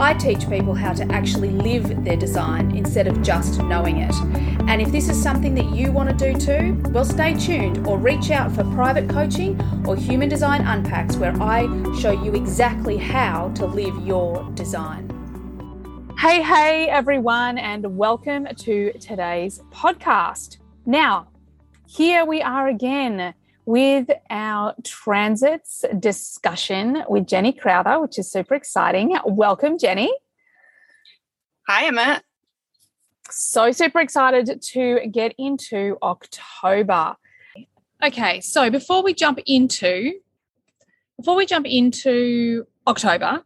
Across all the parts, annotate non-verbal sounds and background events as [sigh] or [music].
I teach people how to actually live their design instead of just knowing it. And if this is something that you want to do too, well, stay tuned or reach out for private coaching or Human Design Unpacks, where I show you exactly how to live your design. Hey, hey, everyone, and welcome to today's podcast. Now, here we are again with our transits discussion with Jenni Crowther, which is super exciting. Welcome, Jenni. Hi, Emma. So super excited to get into October. Okay, so before we jump into before we jump into October,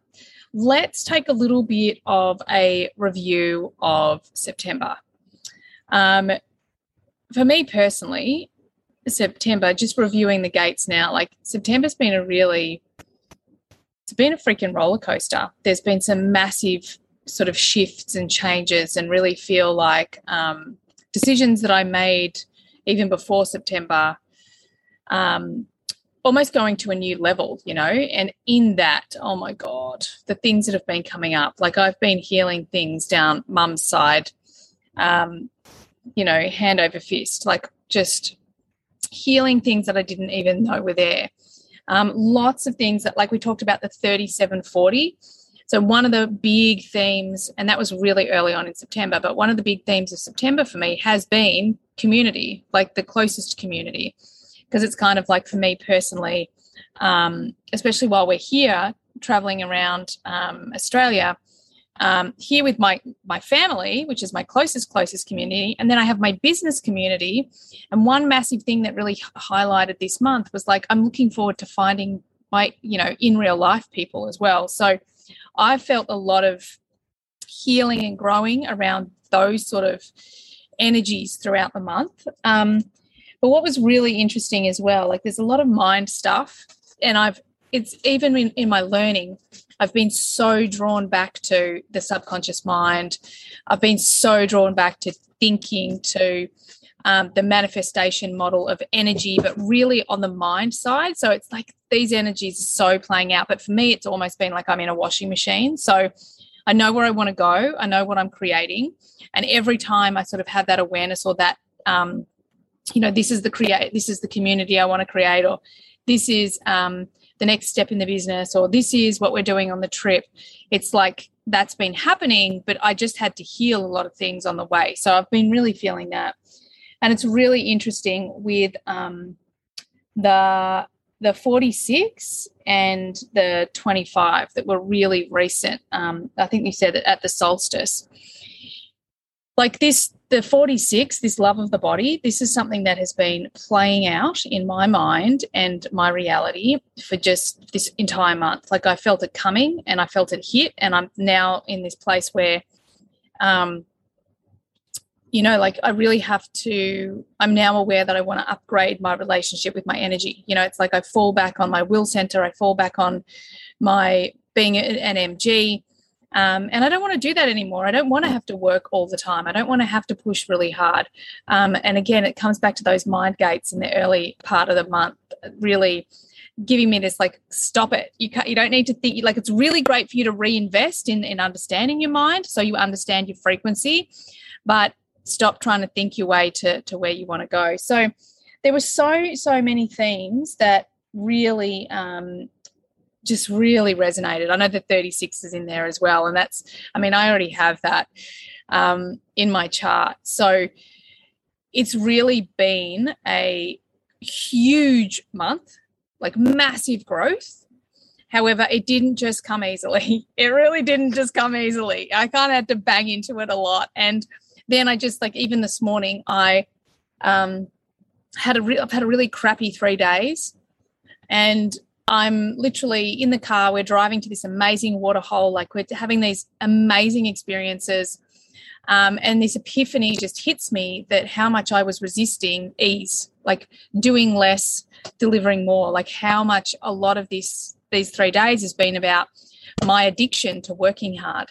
let's take a little bit of a review of September. Um, for me personally, September, just reviewing the gates now, like September's been a really, it's been a freaking roller coaster. There's been some massive sort of shifts and changes, and really feel like um, decisions that I made even before September, um, almost going to a new level, you know. And in that, oh my God, the things that have been coming up, like I've been healing things down mum's side, um, you know, hand over fist, like just healing things that I didn't even know were there. Um, lots of things that, like we talked about the 3740. So, one of the big themes, and that was really early on in September, but one of the big themes of September for me has been community, like the closest community. Because it's kind of like for me personally, um, especially while we're here traveling around um, Australia, um, here with my my family, which is my closest closest community, and then I have my business community. And one massive thing that really highlighted this month was like I'm looking forward to finding my you know in real life people as well. So I felt a lot of healing and growing around those sort of energies throughout the month. Um, but what was really interesting as well, like there's a lot of mind stuff, and I've it's even in, in my learning I've been so drawn back to the subconscious mind. I've been so drawn back to thinking, to um, the manifestation model of energy, but really on the mind side. So it's like these energies are so playing out. But for me, it's almost been like I'm in a washing machine. So I know where I want to go, I know what I'm creating. And every time I sort of have that awareness or that, um, you know, this is the create, this is the community I want to create, or this is, um, the next step in the business or this is what we're doing on the trip. It's like that's been happening but i just had to heal a lot of things on the way. So i've been really feeling that. And it's really interesting with um, the the 46 and the 25 that were really recent. Um, i think you said that at the solstice. Like this the 46, this love of the body, this is something that has been playing out in my mind and my reality for just this entire month. Like I felt it coming and I felt it hit. And I'm now in this place where, um, you know, like I really have to, I'm now aware that I want to upgrade my relationship with my energy. You know, it's like I fall back on my will center, I fall back on my being an MG um, and I don't want to do that anymore. I don't want to have to work all the time. I don't want to have to push really hard. Um, and again, it comes back to those mind gates in the early part of the month, really giving me this like stop it you can't you don't need to think like it's really great for you to reinvest in in understanding your mind so you understand your frequency but stop trying to think your way to to where you want to go so there were so so many themes that really um just really resonated. I know the 36 is in there as well. And that's, I mean, I already have that um, in my chart. So it's really been a huge month, like massive growth. However, it didn't just come easily. [laughs] It really didn't just come easily. I kind of had to bang into it a lot. And then I just like, even this morning, I um, had a re- I've had a really crappy three days. And I'm literally in the car. We're driving to this amazing waterhole. Like we're having these amazing experiences. Um, and this epiphany just hits me that how much I was resisting ease, like doing less, delivering more, like how much a lot of this these three days has been about my addiction to working hard.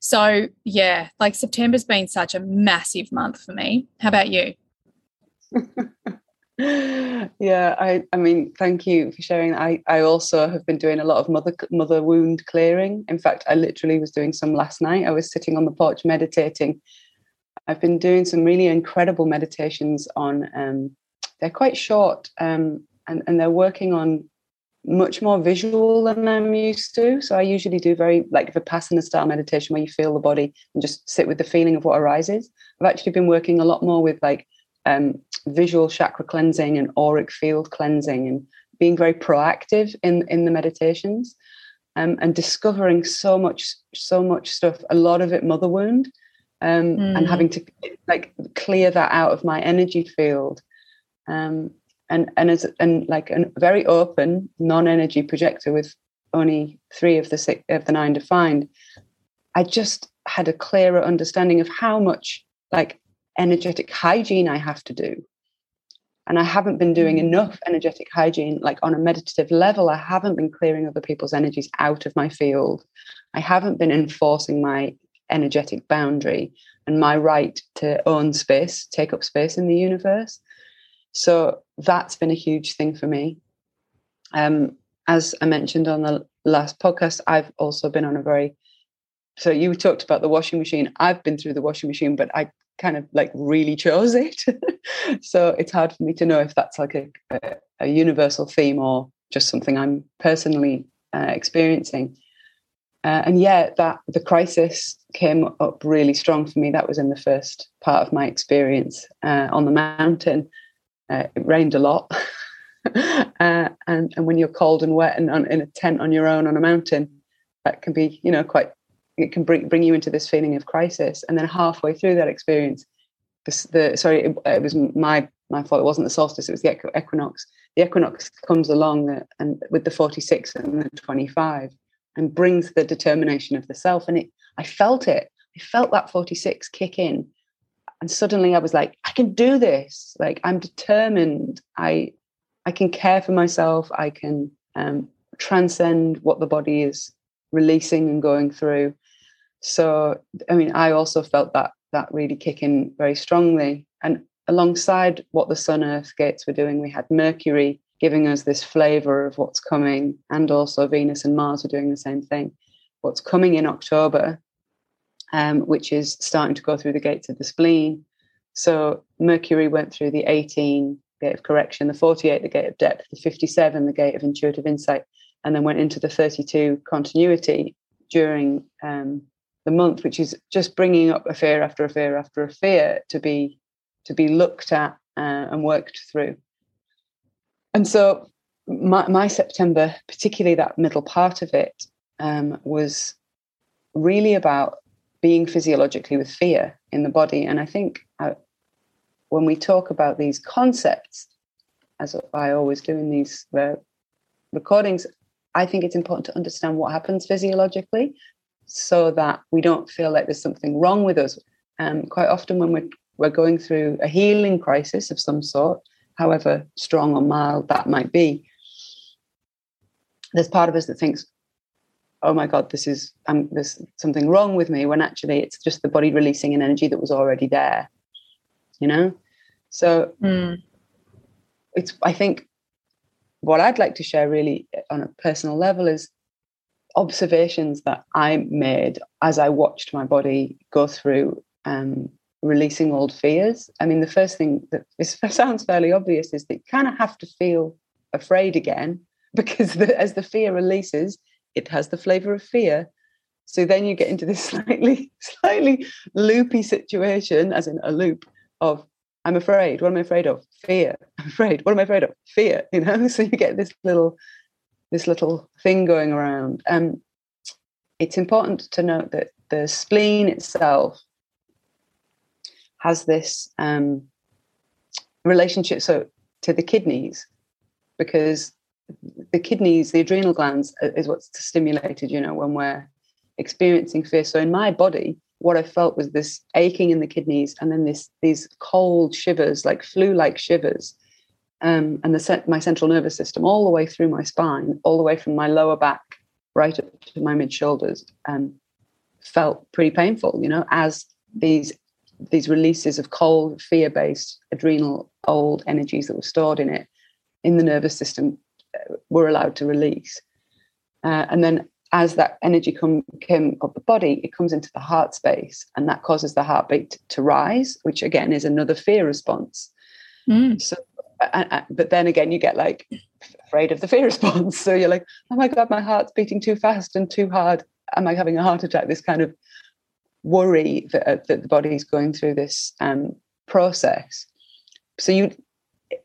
So yeah, like September's been such a massive month for me. How about you? [laughs] yeah i i mean thank you for sharing i i also have been doing a lot of mother mother wound clearing. In fact i literally was doing some last night. I was sitting on the porch meditating. I've been doing some really incredible meditations on um, they're quite short um, and and they're working on much more visual than i'm used to. So i usually do very like vipassana style meditation where you feel the body and just sit with the feeling of what arises. I've actually been working a lot more with like um, visual chakra cleansing and auric field cleansing and being very proactive in in the meditations um, and discovering so much so much stuff a lot of it mother wound um, mm. and having to like clear that out of my energy field um, and and as and like a very open non-energy projector with only three of the six of the nine defined i just had a clearer understanding of how much like energetic hygiene I have to do. And I haven't been doing mm. enough energetic hygiene, like on a meditative level. I haven't been clearing other people's energies out of my field. I haven't been enforcing my energetic boundary and my right to own space, take up space in the universe. So that's been a huge thing for me. Um, as I mentioned on the last podcast, I've also been on a very so you talked about the washing machine. I've been through the washing machine, but I kind of like really chose it. [laughs] so it's hard for me to know if that's like a, a, a universal theme or just something I'm personally uh, experiencing. Uh, and yeah, that the crisis came up really strong for me. That was in the first part of my experience uh, on the mountain. Uh, it rained a lot, [laughs] uh, and and when you're cold and wet and on, in a tent on your own on a mountain, that can be you know quite it can bring bring you into this feeling of crisis. And then halfway through that experience, the, the sorry, it, it, was my my fault. It wasn't the solstice; it was the equinox. The equinox comes along and with the forty six and the twenty five, and brings the determination of the self. And it, I felt it. I felt that forty six kick in, and suddenly I was like, I can do this. Like I'm determined. I I can care for myself. I can um, transcend what the body is releasing and going through so, I mean, I also felt that that really kick in very strongly. And alongside what the Sun Earth gates were doing, we had Mercury giving us this flavor of what's coming, and also Venus and Mars were doing the same thing. What's coming in October, um, which is starting to go through the gates of the spleen. So Mercury went through the 18 gate of correction, the 48, the gate of depth, the 57, the gate of intuitive insight, and then went into the 32 continuity during um, the month, which is just bringing up a fear after a fear after a fear to be to be looked at uh, and worked through. And so my, my, September, particularly that middle part of it, um, was really about being physiologically with fear in the body. And I think I, uh, when we talk about these concepts, as I always do in these uh, recordings, I think it's important to understand what happens physiologically so that we don't feel like there's something wrong with us. Um, quite often, when we're, we're going through a healing crisis of some sort, however strong or mild that might be, there's part of us that thinks, oh my god this is um, there's something wrong with me when actually it's just the body releasing an energy that was already there you know so mm. it's i think what i'd like to share really on a personal level is observations that i made as i watched my body go through um, releasing old fears i mean the first thing that [laughs] sounds fairly obvious is that you kind of have to feel afraid again [laughs] because the, as the fear releases it has the flavor of fear. So then you get into this [laughs] slightly, slightly loopy situation, as in a loop of I'm afraid. What am I afraid of? Fear. I'm afraid. What am I afraid of? Fear. You know. So you get this little, this little thing going around. Um, it's important to note that the spleen itself has this um, relationship so to the kidneys because the kidneys, the adrenal glands is what's stimulated, you know, when we're experiencing fear. So in my body, what I felt was this aching in the kidneys and then this these cold shivers, like flu-like shivers. Um, and the my central nervous system all the way through my spine, all the way from my lower back right up to my mid shoulders, um, felt pretty painful. You know, as these these releases of cold, fear-based adrenal old energies that were stored in it in the nervous system were allowed to release. Uh, and then as that energy come, came up the body, it comes into the heart space, and that causes the heartbeat to rise, which again is another fear response. Mm. So, uh, uh, but then again, you get like afraid of the fear [laughs] response. So you're like, oh my god, my heart's beating too fast and too hard. Am I having a heart attack? This kind of worry that, uh, that the body is going through this um, process. So you,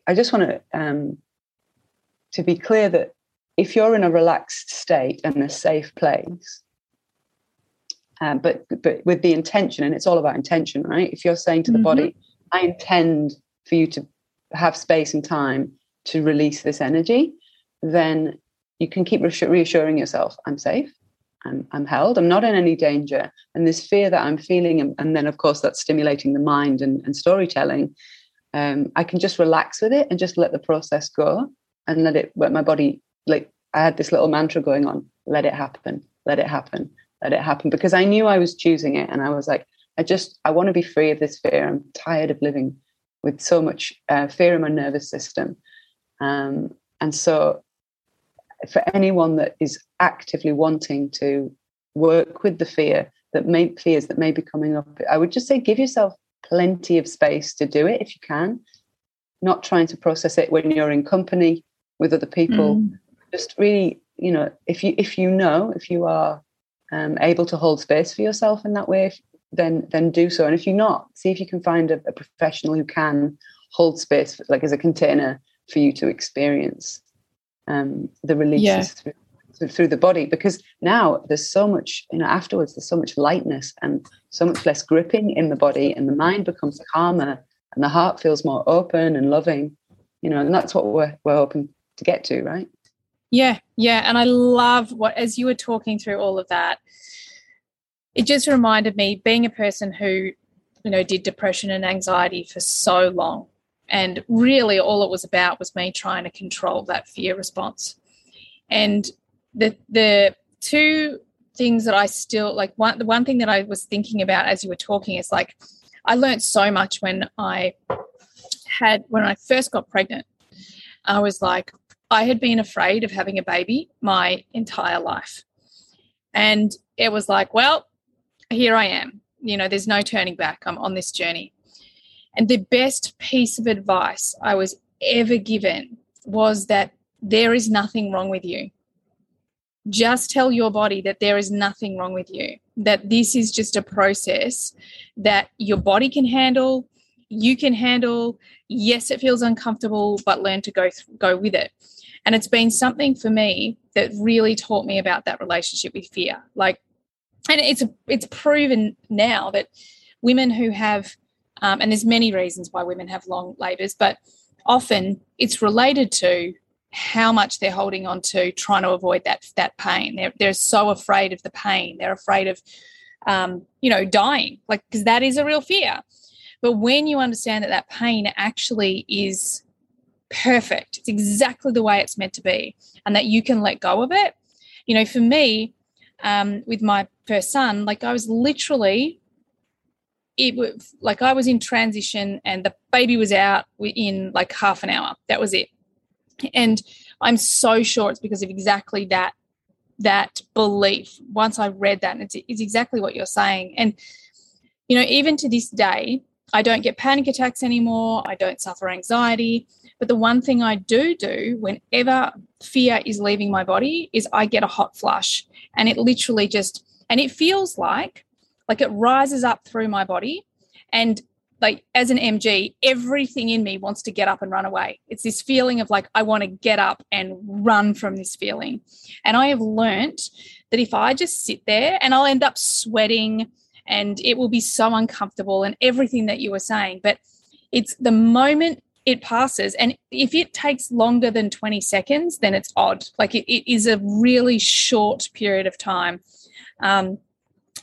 I just want to um, to be clear that if you're in a relaxed state and a safe place, um, but but with the intention, and it's all about intention, right? If you're saying to the mm-hmm. body, "I intend for you to have space and time to release this energy," then you can keep reassuring yourself, "I'm safe. I'm, I'm held. I'm not in any danger." And this fear that I'm feeling, and, and then of course that's stimulating the mind and, and storytelling. Um, I can just relax with it and just let the process go and let it my body like I had this little mantra going on, let it happen, let it happen, let it happen. Because I knew I was choosing it and I was like, I just I want to be free of this fear. I'm tired of living with so much uh, fear in my nervous system. Um, and so for anyone that is actively wanting to work with the fear that may fears that may be coming up, I would just say give yourself plenty of space to do it if you can. Not trying to process it when you're in company with other people. Mm. Just really, you know, if you if you know if you are um, able to hold space for yourself in that way, then then do so. And if you're not, see if you can find a, a professional who can hold space, like as a container for you to experience um, the releases yeah. through, through the body. Because now there's so much, you know, afterwards there's so much lightness and so much less gripping in the body, and the mind becomes calmer, and the heart feels more open and loving. You know, and that's what we're we're hoping to get to, right? Yeah, yeah. And I love what, as you were talking through all of that, it just reminded me being a person who, you know, did depression and anxiety for so long. And really, all it was about was me trying to control that fear response. And the, the two things that I still like, one, the one thing that I was thinking about as you were talking is like, I learned so much when I had, when I first got pregnant. I was like, I had been afraid of having a baby my entire life. And it was like, well, here I am. You know, there's no turning back. I'm on this journey. And the best piece of advice I was ever given was that there is nothing wrong with you. Just tell your body that there is nothing wrong with you, that this is just a process that your body can handle, you can handle. Yes, it feels uncomfortable, but learn to go th- go with it. And it's been something for me that really taught me about that relationship with fear. Like, and it's it's proven now that women who have, um, and there's many reasons why women have long labours, but often it's related to how much they're holding on to trying to avoid that that pain. They're they're so afraid of the pain. They're afraid of, um, you know, dying, like because that is a real fear. But when you understand that that pain actually is perfect, it's exactly the way it's meant to be, and that you can let go of it. You know, for me, um, with my first son, like I was literally, it was like I was in transition and the baby was out in like half an hour. That was it. And I'm so sure it's because of exactly that that belief. Once I read that, and it's, it's exactly what you're saying. And you know, even to this day, I don't get panic attacks anymore. I don't suffer anxiety. But the one thing I do do whenever fear is leaving my body is I get a hot flush and it literally just and it feels like like it rises up through my body and like as an MG everything in me wants to get up and run away. It's this feeling of like I want to get up and run from this feeling. And I have learnt that if I just sit there and I'll end up sweating and it will be so uncomfortable and everything that you were saying but it's the moment it passes. And if it takes longer than 20 seconds, then it's odd. Like it, it is a really short period of time. Um,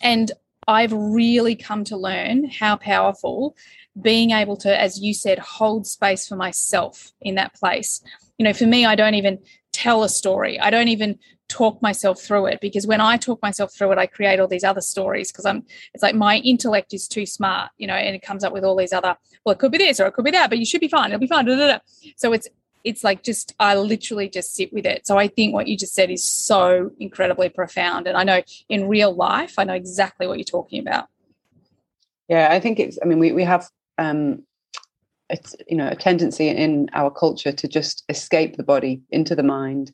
and I've really come to learn how powerful being able to, as you said, hold space for myself in that place. You know, for me, I don't even tell a story. I don't even talk myself through it because when I talk myself through it, I create all these other stories because I'm it's like my intellect is too smart, you know, and it comes up with all these other, well, it could be this or it could be that, but you should be fine. It'll be fine. Da, da, da. So it's it's like just I literally just sit with it. So I think what you just said is so incredibly profound. And I know in real life, I know exactly what you're talking about. Yeah, I think it's I mean, we we have um it's you know a tendency in our culture to just escape the body into the mind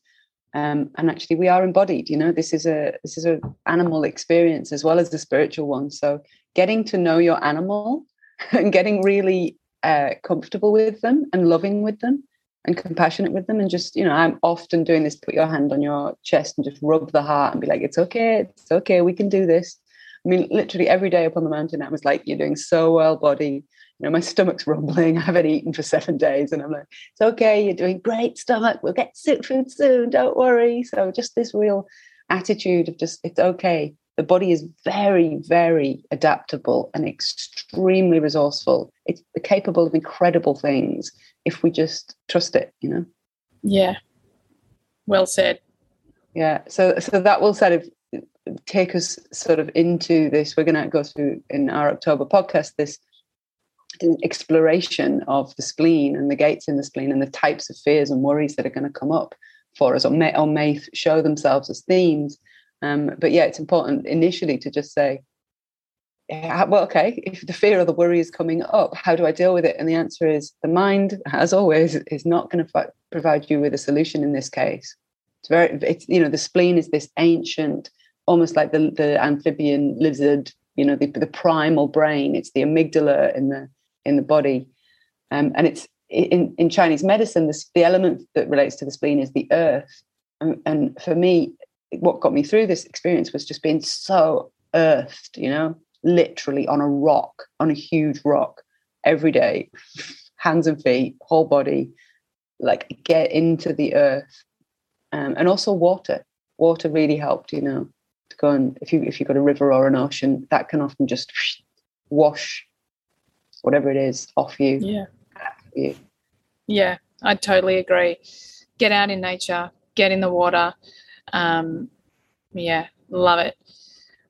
um, and actually we are embodied you know this is a this is a animal experience as well as the spiritual one so getting to know your animal [laughs] and getting really uh, comfortable with them and loving with them and compassionate with them and just you know i'm often doing this put your hand on your chest and just rub the heart and be like it's okay it's okay we can do this i mean literally every day up on the mountain i was like you're doing so well body you know, my stomach's [laughs] rumbling. I haven't eaten for seven days. And I'm like, it's okay, you're doing great, stomach. We'll get food soon. Don't worry. So just this real attitude of just, it's okay. The body is very, very adaptable and extremely resourceful. It's capable of incredible things if we just trust it, you know? Yeah. Well said. Yeah. So so that will sort of take us sort of into this. We're gonna go through in our October podcast this exploration of the spleen and the gates in the spleen and the types of fears and worries that are going to come up for us or may, or may show themselves as themes. Um, but yeah, it's important initially to just say, well, okay, if the fear or the worry is coming up, how do I deal with it? And the answer is the mind, as always, is not going to fi- provide you with a solution in this case. It's very, it's, you know, the spleen is this ancient, almost like the, the amphibian lizard, you know, the, the primal brain. It's the amygdala in the in the body. Um, and it's in, in Chinese medicine, this, the element that relates to the spleen is the earth. And, and for me, what got me through this experience was just being so earthed, you know, literally on a rock, on a huge rock every day, [laughs] hands and feet, whole body, like get into the earth. Um, and also water. Water really helped, you know, to go and if you if you've got a river or an ocean, that can often just [sniffs] wash whatever it is off you. Yeah. You. Yeah, I totally agree. Get out in nature, get in the water. Um, yeah, love it.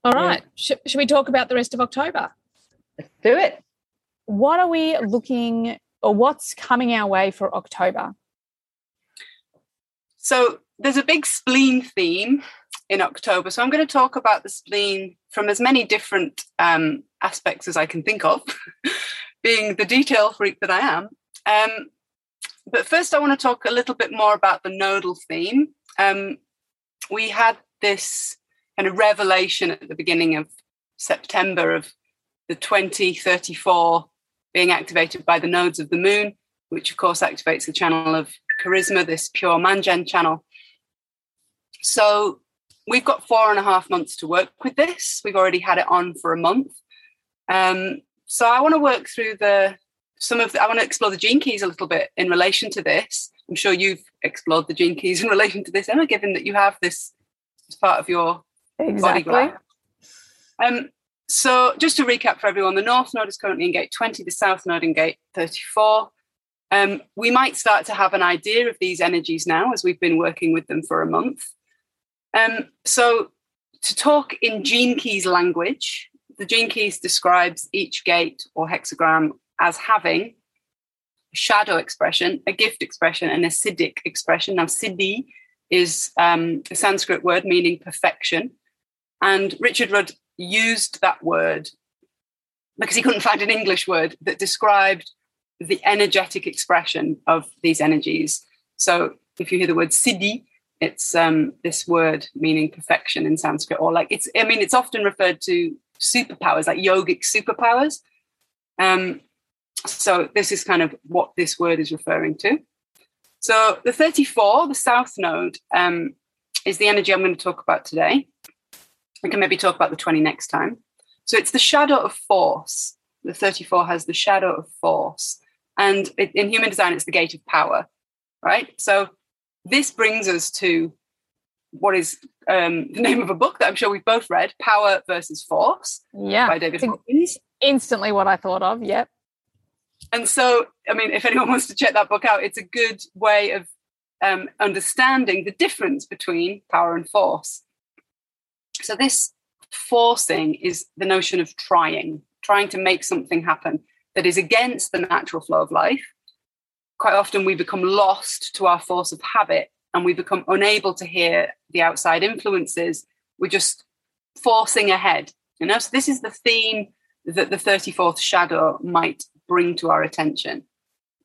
All right, yeah. should, should we talk about the rest of October? Let's do it. What are we looking or what's coming our way for October? So there's a big spleen theme in October. So I'm going to talk about the spleen from as many different um, aspects as I can think of, [laughs] being the detail freak that I am. Um, but first, I want to talk a little bit more about the nodal theme. Um, we had this kind of revelation at the beginning of September of the 2034 being activated by the nodes of the moon, which of course activates the channel of charisma, this pure mangen channel. So we've got four and a half months to work with this. We've already had it on for a month. Um, so I want to work through the some of the, I want to explore the gene keys a little bit in relation to this. I'm sure you've explored the gene keys in [laughs] relation to this, Emma, given that you have this as part of your exactly. Um, so just to recap for everyone, the North Node is currently in gate 20, the South Node in gate 34. Um, we might start to have an idea of these energies now as we've been working with them for a month. Um, so to talk in gene keys language, the gene keys describes each gate or hexagram as having a shadow expression, a gift expression, and a siddhic expression. Now, siddhi is um, a Sanskrit word meaning perfection. And Richard Rudd used that word because he couldn't find an English word that described the energetic expression of these energies. So if you hear the word siddhi, it's um, this word meaning perfection in Sanskrit, or like it's, I mean, it's often referred to superpowers, like yogic superpowers. Um, so this is kind of what this word is referring to. So the 34, the south node, um, is the energy I'm going to talk about today. We can maybe talk about the 20 next time. So it's the shadow of force. The 34 has the shadow of force. And it, in human design, it's the gate of power, right? So this brings us to what is um, the name of a book that I'm sure we've both read, Power versus Force yeah, by David Hawkins. Instantly what I thought of, yep. And so, I mean, if anyone wants to check that book out, it's a good way of um, understanding the difference between power and force. So, this forcing is the notion of trying, trying to make something happen that is against the natural flow of life. Quite often, we become lost to our force of habit and we become unable to hear the outside influences. We're just forcing ahead. You know, so this is the theme that the 34th shadow might bring to our attention.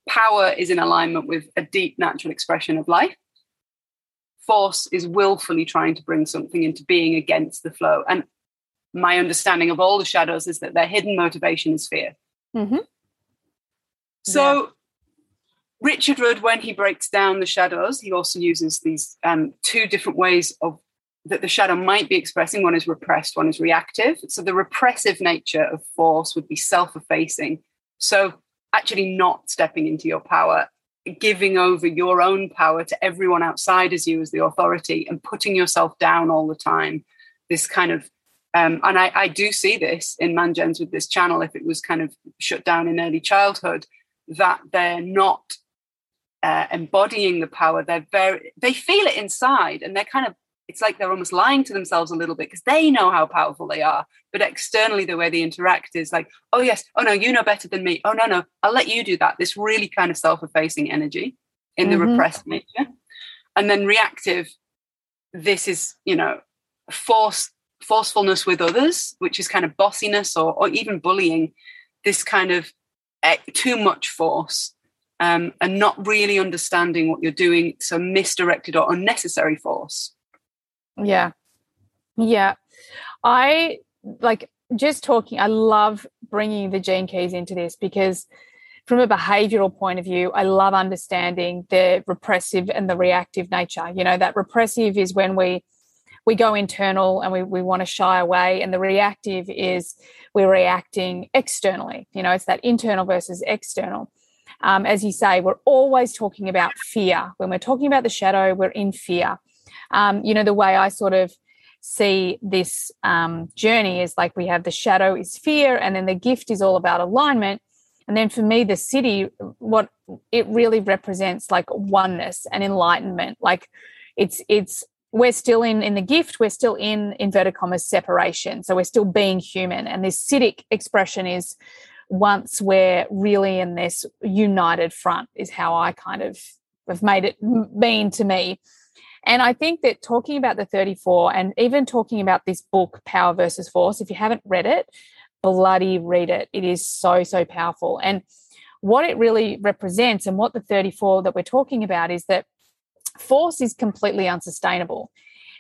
Power is in alignment with a deep natural expression of life. Force is willfully trying to bring something into being against the flow. And my understanding of all the shadows is that their hidden motivation is fear. Mm-hmm. So, yeah. Richard Rudd, when he breaks down the shadows, he also uses these um, two different ways of that the shadow might be expressing. One is repressed, one is reactive. So the repressive nature of force would be self-effacing, so, actually, not stepping into your power, giving over your own power to everyone outside as you as the authority, and putting yourself down all the time. This kind of um, and I, I, do see this in Mangens with this channel. If it was kind of shut down in early childhood, that they're not uh, embodying the power. They're very they feel it inside, and they're kind of it's like they're almost lying to themselves a little bit because they know how powerful they are. But externally, the way they interact is like, oh, yes, oh, no, you know better than me. Oh, no, no, I'll let you do that. This really kind of self effacing energy in the mm-hmm. repressed nature. And then reactive, this is, you know, force, forcefulness with others, which is kind of bossiness or, or even bullying, this kind of eh, too much force. Um, and not really understanding what you're doing, so misdirected or unnecessary force. Yeah. Yeah. I like just talking, I love bringing the gene keys into this because from a behavioral point of view, I love understanding the repressive and the reactive nature. You know, that repressive is when we we go internal and we, we want to shy away and the reactive is we're reacting externally you know it's that internal versus external um, as you say we're always talking about fear when we're talking about the shadow we're in fear um, you know, the way I sort of see this um, journey is like we have the shadow is fear, and then the gift is all about alignment. And then for me, the siddhi, what it really represents like oneness and enlightenment. Like it's it's we're still in in the gift, we're still in inverted commas separation. So we're still being human. And this siddhic expression is once we're really in this united front, is how I kind of have made it mean to me. And I think that talking about the 34 and even talking about this book, Power versus Force, if you haven't read it, bloody read it. It is so, so powerful. And what it really represents and what the 34 that we're talking about is that force is completely unsustainable.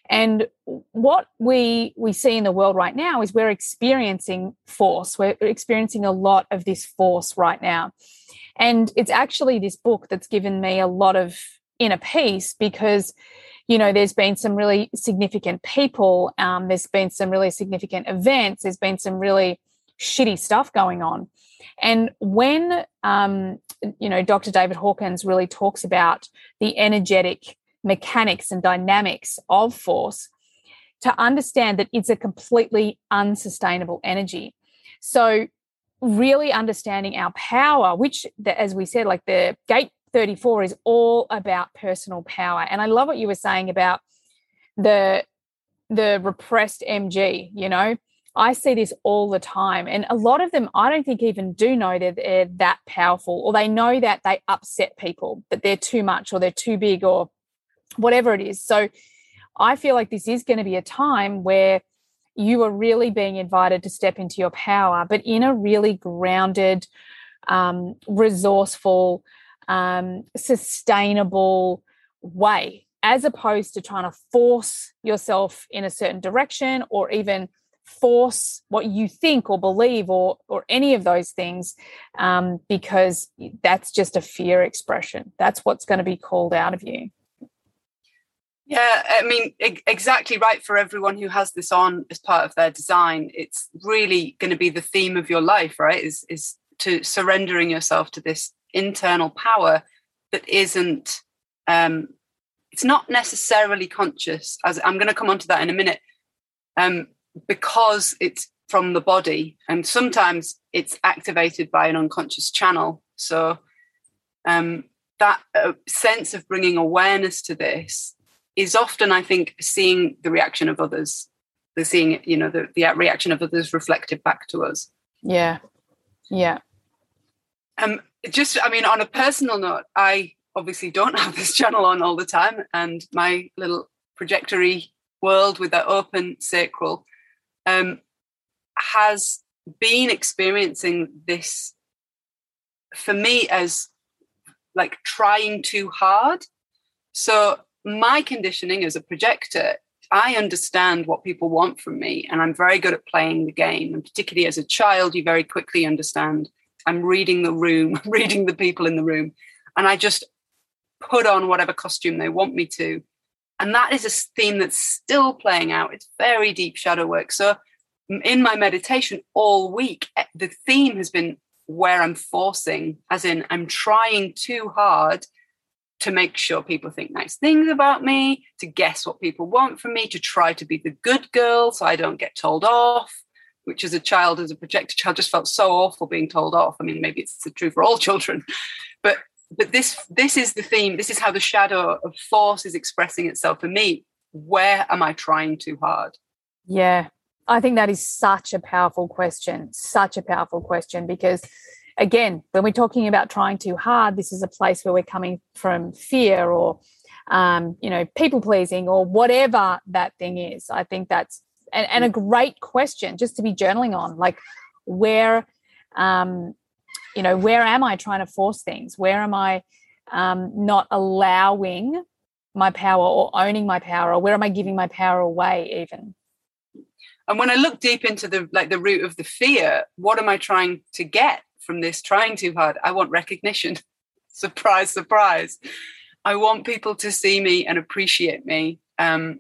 And what we we see in the world right now is we're experiencing force. We're experiencing a lot of this force right now. And it's actually this book that's given me a lot of inner peace because you know, there's been some really significant people, um, there's been some really significant events, there's been some really shitty stuff going on. And when, um, you know, Dr. David Hawkins really talks about the energetic mechanics and dynamics of force, to understand that it's a completely unsustainable energy. So, really understanding our power, which, as we said, like the gate 34 is all about personal power. And I love what you were saying about the the repressed MG, you know. I see this all the time. And a lot of them, I don't think even do know that they're that powerful, or they know that they upset people, that they're too much or they're too big or whatever it is. So I feel like this is going to be a time where you are really being invited to step into your power, but in a really grounded, um, resourceful, um, sustainable way, as opposed to trying to force yourself in a certain direction or even force what you think or believe or or any of those things um, because that's just a fear expression that's what's going to be called out of you yeah, I mean, exactly right for everyone who has this on as part of their design. It's really going to be the theme of your life, right? Is is to surrendering yourself to this internal power that isn't. Um, it's not necessarily conscious. As I'm going to come on to that in a minute, um, because it's from the body, and sometimes it's activated by an unconscious channel. So um, that uh, sense of bringing awareness to this is often, I think, seeing the reaction of others, the seeing, you know, the, the reaction of others reflected back to us. Yeah. Yeah. Um, just, I mean, on a personal note, I obviously don't [laughs] have this channel on all the time, and my little projectory world with that open sacral um, has been experiencing this for me as like trying too hard. So my conditioning as a projector, I understand what people want from me, and I'm very good at playing the game. And particularly as a child, you very quickly understand. I'm reading the room, [laughs] reading the people in the room, and I just put on whatever costume they want me to. And that is a theme that's still playing out. It's very deep shadow work. So, in my meditation all week, eh, the theme has been where I'm forcing, as in, I'm trying too hard to make sure people think nice things about me, to guess what people want from me, to try to be the good girl so I don't get told off, which as a child, as a projected child, just felt so awful being told off. I mean, maybe it's truth for all [laughs] children, but but this this is the theme. This is how the shadow of force is expressing itself for me. Where am I trying too hard? Yeah, I think that is such a powerful question. Such a powerful question because again, when we're talking about trying too hard, this is a place where we're coming from fear or, um, you know, people pleasing or whatever that thing is. I think that's and, and a great question just to be journaling on, like where, um, you know, where am I trying to force things? Where am I um, not allowing my power or owning my power, or where am I giving my power away? Even. And when I look deep into the like the root of the fear, what am I trying to get? from this trying too hard. I want recognition. [laughs] surprise, surprise. I want people to see me and appreciate me. Um,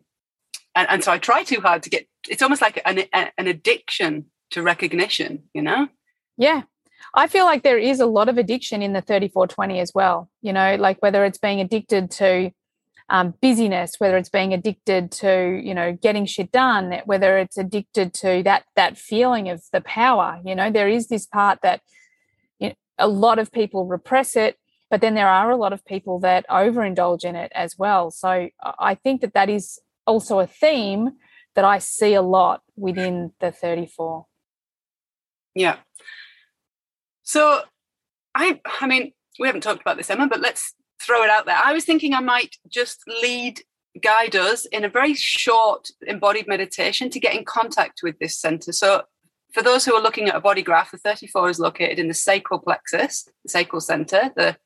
and, and so I try too hard to get, it's almost like an, an addiction to recognition, you know? Yeah. I feel like there is a lot of addiction in the 3420 as well, you know, like whether it's being addicted to um, busyness, whether it's being addicted to, you know, getting shit done, whether it's addicted to that that feeling of the power, you know, there is this part that you know, a lot of people repress it but then there are a lot of people that overindulge in it as well so i think that that is also a theme that i see a lot within the 34 yeah so i i mean we haven't talked about this emma but let's throw it out there i was thinking i might just lead guide us in a very short embodied meditation to get in contact with this center so for those who are looking at a body graph, the 34 is located in the sacral plexus, the sacral center, the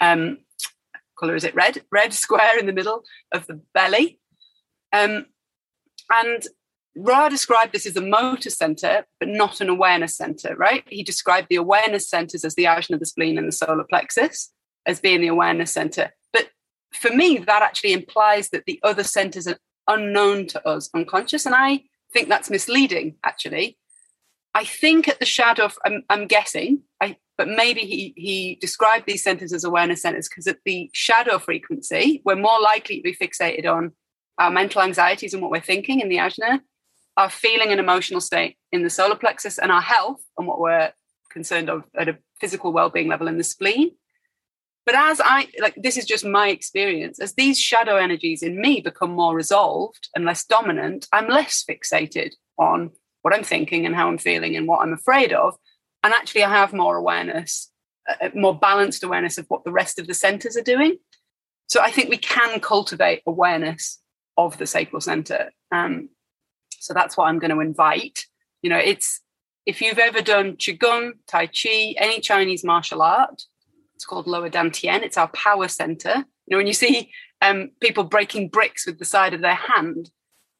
um, color is it red? Red square in the middle of the belly. Um, and Ra described this as a motor center, but not an awareness center, right? He described the awareness centers as the ajna, the spleen, and the solar plexus as being the awareness center. But for me, that actually implies that the other centers are unknown to us, unconscious. And I think that's misleading, actually, I think at the shadow, of, I'm, I'm guessing, I, but maybe he, he described these centers as awareness centers because at the shadow frequency, we're more likely to be fixated on our mental anxieties and what we're thinking in the ajna, our feeling and emotional state in the solar plexus, and our health and what we're concerned of at a physical well-being level in the spleen. But as I like, this is just my experience. As these shadow energies in me become more resolved and less dominant, I'm less fixated on what I'm thinking and how I'm feeling and what I'm afraid of. And actually, I have more awareness, uh, more balanced awareness of what the rest of the centers are doing. So I think we can cultivate awareness of the sacral center. Um, so that's what I'm going to invite. You know, it's if you've ever done qigong, tai chi, any Chinese martial art, it's called lower dantian. It's our power center. You know, when you see um, people breaking bricks with the side of their hand,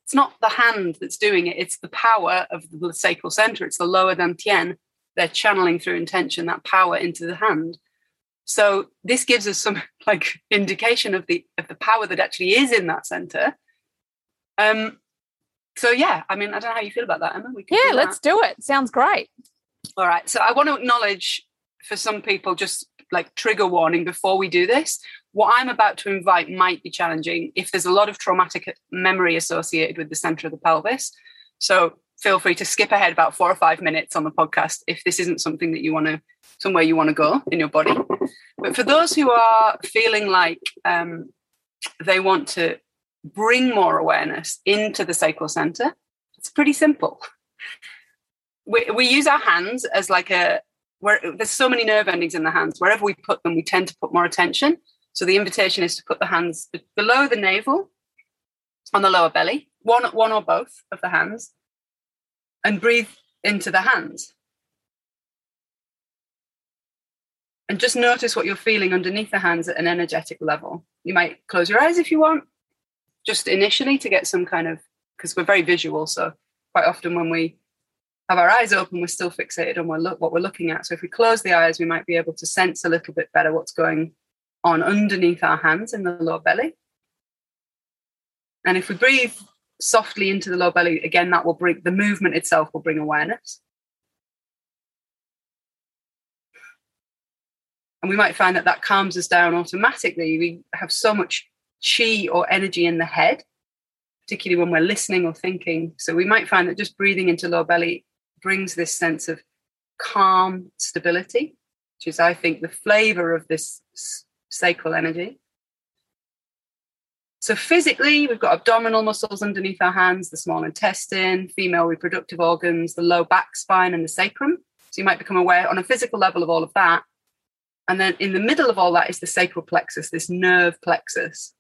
it's not the hand that's doing it, it's the power of the sacral center, it's the lower dantian. They're channeling through intention that power into the hand. So this gives us some [laughs] like indication of the of the power that actually is in that center. Um, so yeah, I mean, I don't know how you feel about that, Emma. yeah, do let's do it. Sounds great. All right. So I want to acknowledge for some people just like trigger warning before we do this what I'm about to invite might be challenging if there's a lot of traumatic memory associated with the center of the pelvis. So feel free to skip ahead about four or five minutes on the podcast if this isn't something that you want to, somewhere you want to go in your body. But for those who are feeling like um, they want to bring more awareness into the sacral center, it's pretty simple. We, we use our hands as like a, where there's so many nerve endings in the hands. Wherever we put them, we tend to put more attention. So the invitation is to put the hands below the navel on the lower belly, one, one or both of the hands, and breathe into the hands. And just notice what you're feeling underneath the hands at an energetic level. You might close your eyes if you want, just initially to get some kind of, because we're very visual. So quite often when we have our eyes open, we're still fixated on what we're looking at. So if we close the eyes, we might be able to sense a little bit better what's going on underneath our hands in the lower belly. And if we breathe softly into the low belly, again, that will bring the movement itself will bring awareness. And we might find that that calms us down automatically. We have so much chi or energy in the head, particularly when we're listening or thinking. So we might find that just breathing into low belly brings this sense of calm stability, which is, I think, the flavor of this sacral energy. So physically, we've got abdominal muscles underneath our hands, the small intestine, female reproductive organs, the low back spine, and the sacrum. So you might become aware on a physical level of all of that. And then in the middle of all that is the sacral plexus, this nerve plexus.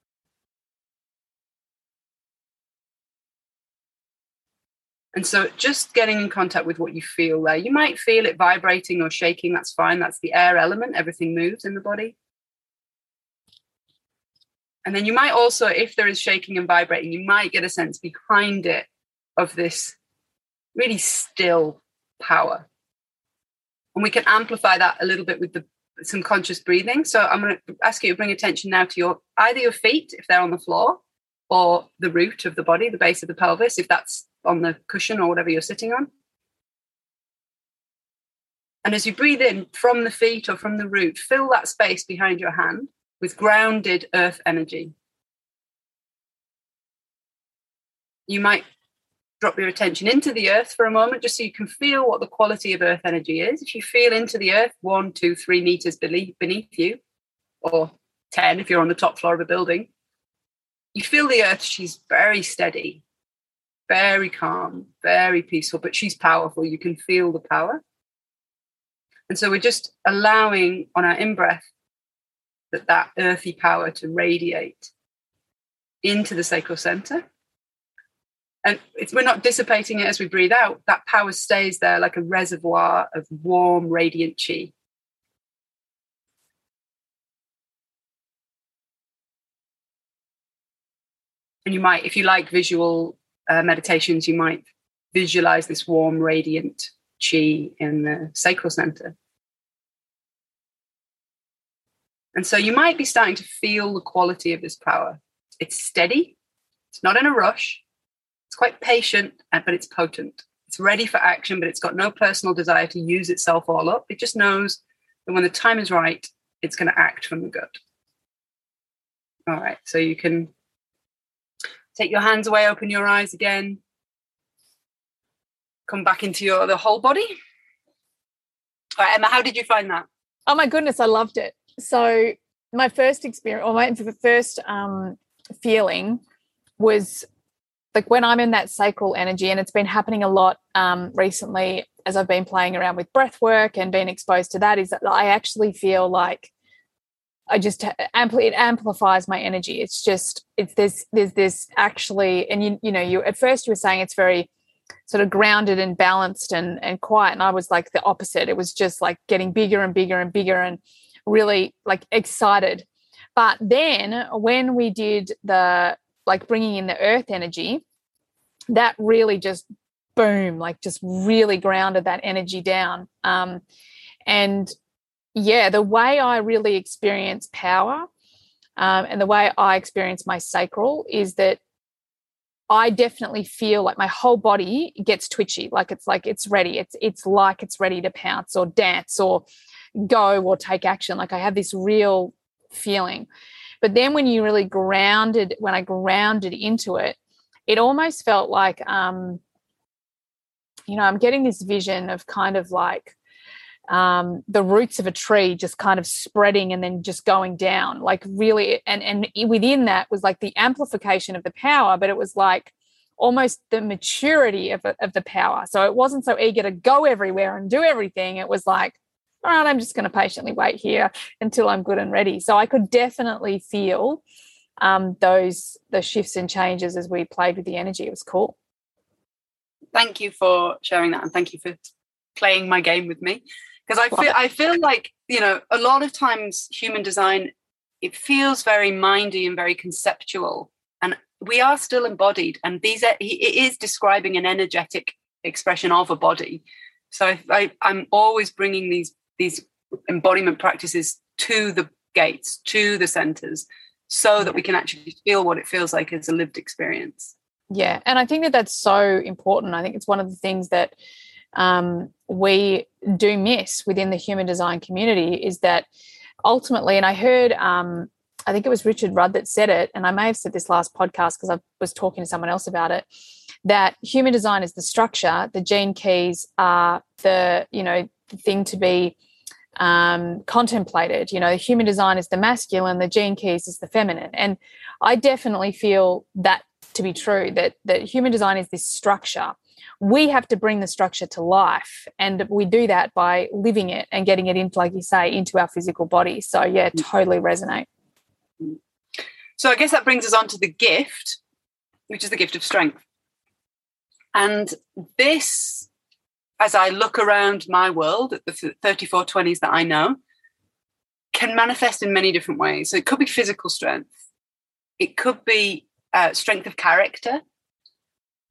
And so just getting in contact with what you feel there. You might feel it vibrating or shaking, that's fine. That's the air element. Everything moves in the body. And then you might also, if there is shaking and vibrating, you might get a sense behind it of this really still power. And we can amplify that a little bit with the some conscious breathing. So I'm going to ask you to bring attention now to your either your feet if they're on the floor, or the root of the body, the base of the pelvis, if that's on the cushion or whatever you're sitting on. And as you breathe in from the feet or from the root, fill that space behind your hand with grounded earth energy. You might drop your attention into the earth for a moment just so you can feel what the quality of earth energy is. If you feel into the earth one, two, three meters beneath, you, or 10 if you're on the top floor of a building, you feel the earth, she's very steady, very calm, very peaceful, but she's powerful. You can feel the power. And so we're just allowing on our in breath that that earthy power to radiate into the sacral center. And we're not dissipating it as we breathe out. That power stays there like a reservoir of warm, radiant chi. And you might, if you like visual uh, meditations, you might visualize this warm, radiant chi in the sacral center. And so you might be starting to feel the quality of this power. It's steady, it's not in a rush, it's quite patient, uh, but it's potent. It's ready for action, but it's got no personal desire to use itself all up. It just knows that when the time is right, it's going to act from the gut. All right, so you can take your hands away, open your eyes again, come back into your the whole body. All right, Emma, how did you find that? Oh my goodness, I loved it. So my first experience, or my first um, feeling, was like when I'm in that sacral energy, and it's been happening a lot um, recently as I've been playing around with breath work and being exposed to that, is that I actually feel like I just ampli- it amplifies my energy. It's just it's there's there's this actually, and you you know you at first you were saying it's very sort of grounded and balanced and and quiet, and I was like the opposite. It was just like getting bigger and bigger and bigger and really like excited. But then when we did the like bringing in the earth energy, that really just boom, like just really grounded that energy down. Um, and yeah, the way I really experience power um, and the way I experience my sacral is that I definitely feel like my whole body gets twitchy, like it's like it's ready. It's it's like it's ready to pounce or dance or go or take action. Like I have this real feeling. But then when you really grounded, when I grounded into it, it almost felt like um, you know, I'm getting this vision of kind of like um, the roots of a tree just kind of spreading and then just going down like really and and within that was like the amplification of the power but it was like almost the maturity of, of the power so it wasn't so eager to go everywhere and do everything it was like all right i'm just going to patiently wait here until i'm good and ready. So i could definitely feel um, those the shifts and changes as we played with the energy. It was cool. Thank you for sharing that and thank you for playing my game with me. Because I feel I feel like you know a lot of times human design it feels very mindy and very conceptual, and we are still embodied, and these are, it is describing an energetic expression of a body. So I, I'm always bringing these these embodiment practices to the gates, to the centers, so that we can actually feel what it feels like as a lived experience. Yeah, and I think that that's so important. I think it's one of the things that um, we do miss within the human design community is that ultimately, and I heard, um, I think it was Richard Rudd that said it, and I may have said this last podcast because I was talking to someone else about it, that human design is the structure, the gene keys are the, you know, the thing to be um, contemplated. You know, human design is the masculine, the gene keys is the feminine. And I definitely feel that to be true, that that human design is this structure we have to bring the structure to life and we do that by living it and getting it into like you say into our physical body so yeah mm. totally resonate so i guess that brings us on to the gift which is the gift of strength and this as i look around my world at the 3420s that i know can manifest in many different ways. So it could be physical strength. It could be uh, strength of character.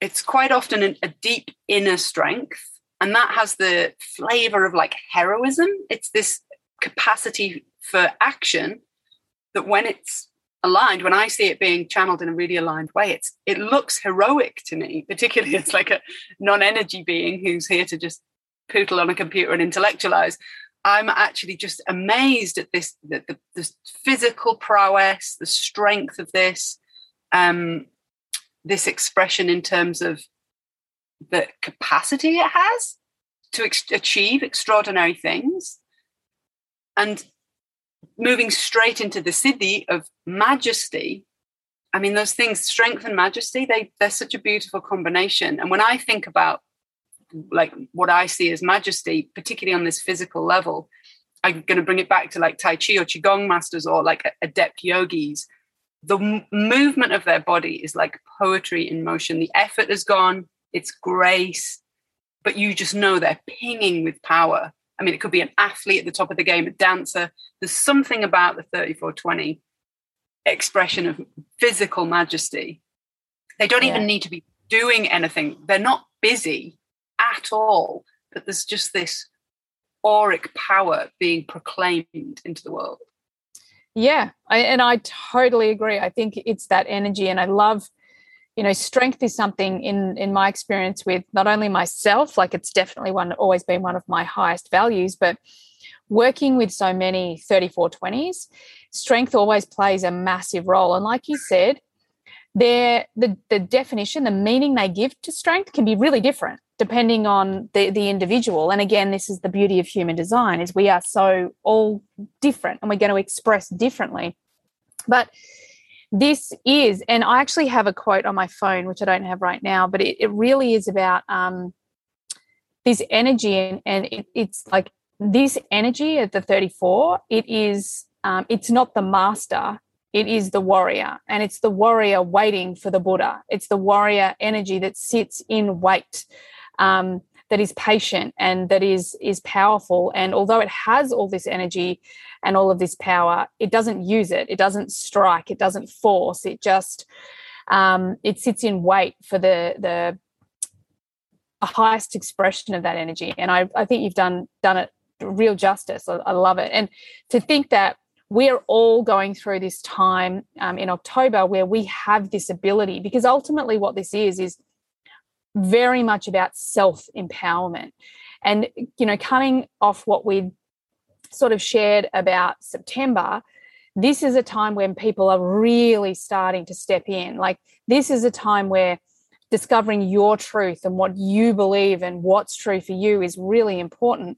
It's quite often an, a deep inner strength and that has the flavor of like heroism. It's this capacity for action that when it's aligned when i see it being channeled in a really aligned way it's it looks heroic to me [laughs] particularly it's like a non-energy being who's here to just poodle on a computer and intellectualize. I'm actually just amazed at this the, the, the physical prowess the strength of this um this expression in terms of the capacity it has to ex- achieve extraordinary things. And moving straight into the siddhi of majesty i mean those things strength and majesty they they're such a beautiful combination and when i think about like what i see as majesty particularly on this physical level i'm going to bring it back to like tai chi or qigong masters or like adept yogis the m- movement of their body is like poetry in motion. The effort is gone, it's grace, but you just know they're pinging with power. I mean, it could be an athlete at the top of the game, a dancer. There's something about the 3420 expression of physical majesty. They don't yeah. even need to be doing anything, they're not busy at all, but there's just this auric power being proclaimed into the world. Yeah, I, and I totally agree. I think it's that energy, and I love, you know strength is something in in my experience with not only myself like it's definitely one always been one of my highest values but working with so many 3420s strength always plays a massive role. And like you said there the the definition the meaning they give to strength can be really different depending on the the individual. And again this is the beauty of human design is we are so all different and we're going to express differently. But this is, and I actually have a quote on my phone, which I don't have right now, but it, it really is about um, this energy. And, and it, it's like this energy at the 34, it is, um, it's not the master, it is the warrior. And it's the warrior waiting for the Buddha. It's the warrior energy that sits in wait. Um, that is patient and that is is powerful. And although it has all this energy and all of this power it doesn't use it. It doesn't strike. It doesn't force. It just um, it sits in wait for the the highest expression of that energy. And I, I think you've done done it real justice. I, I love it. And to think that we're all going through this time um, in October where we have this ability because ultimately what this is is very much about self empowerment. And, you know, coming off what we sort of shared about September, this is a time when people are really starting to step in. Like, this is a time where discovering your truth and what you believe and what's true for you is really important.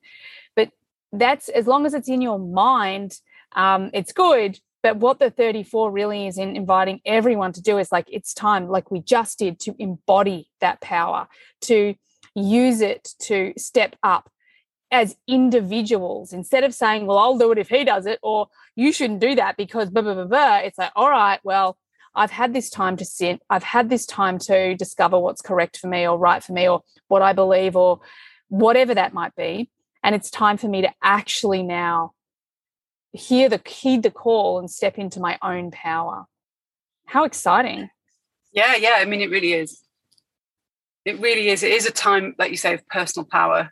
But that's as long as it's in your mind, um, it's good. But what the 34 really is in inviting everyone to do is like, it's time, like we just did, to embody that power, to use it to step up as individuals instead of saying, well, I'll do it if he does it, or you shouldn't do that because blah, blah, blah, blah. It's like, all right, well, I've had this time to sit. I've had this time to discover what's correct for me or right for me or what I believe or whatever that might be. And it's time for me to actually now hear the heed the call and step into my own power. How exciting. Yeah, yeah. I mean, it really is. It really is. It is a time, like you say, of personal power.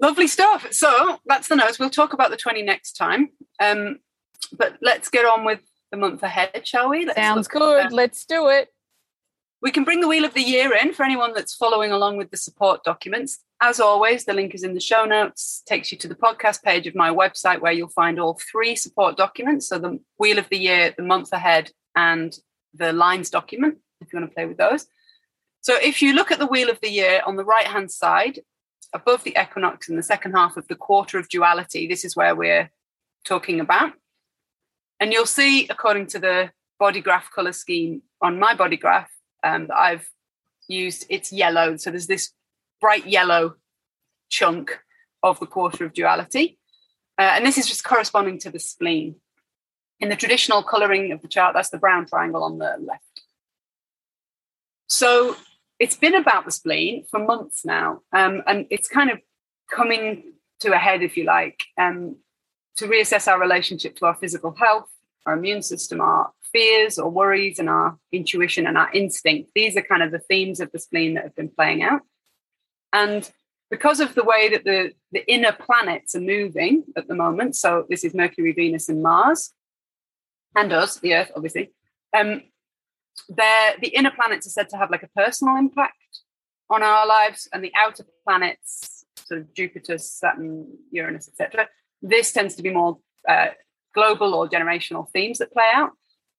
Lovely stuff. So that's the notes. We'll talk about the 20 next time. Um, but let's get on with the month ahead, shall we? Let's Sounds good. Let's do it. We can bring the Wheel of the Year in for anyone that's following along with the support documents. As always, the link is in the show notes, takes you to the podcast page of my website where you'll find all three support documents. So the Wheel of the Year, the month ahead, and the lines document, if you want to play with those. So if you look at the Wheel of the Year on the right hand side, above the equinox in the second half of the quarter of duality, this is where we're talking about. And you'll see, according to the body graph color scheme on my body graph um, that I've used, it's yellow. So there's this bright yellow chunk of the quarter of duality. Uh, and this is just corresponding to the spleen. In the traditional colouring of the chart, that's the brown triangle on the left. So it's been about the spleen for months now, um, and it's kind of coming to a head, if you like, um, to reassess our relationship to our physical health, our immune system, our fears or worries, and our intuition and our instinct. These are kind of the themes of the spleen that have been playing out. And because of the way that the, the inner planets are moving at the moment, so this is Mercury, Venus, and Mars, and us, the Earth, obviously, um, the inner planets are said to have like a personal impact on our lives, and the outer planets, sort of Jupiter, Saturn, Uranus, etc., this tends to be more uh, global or generational themes that play out.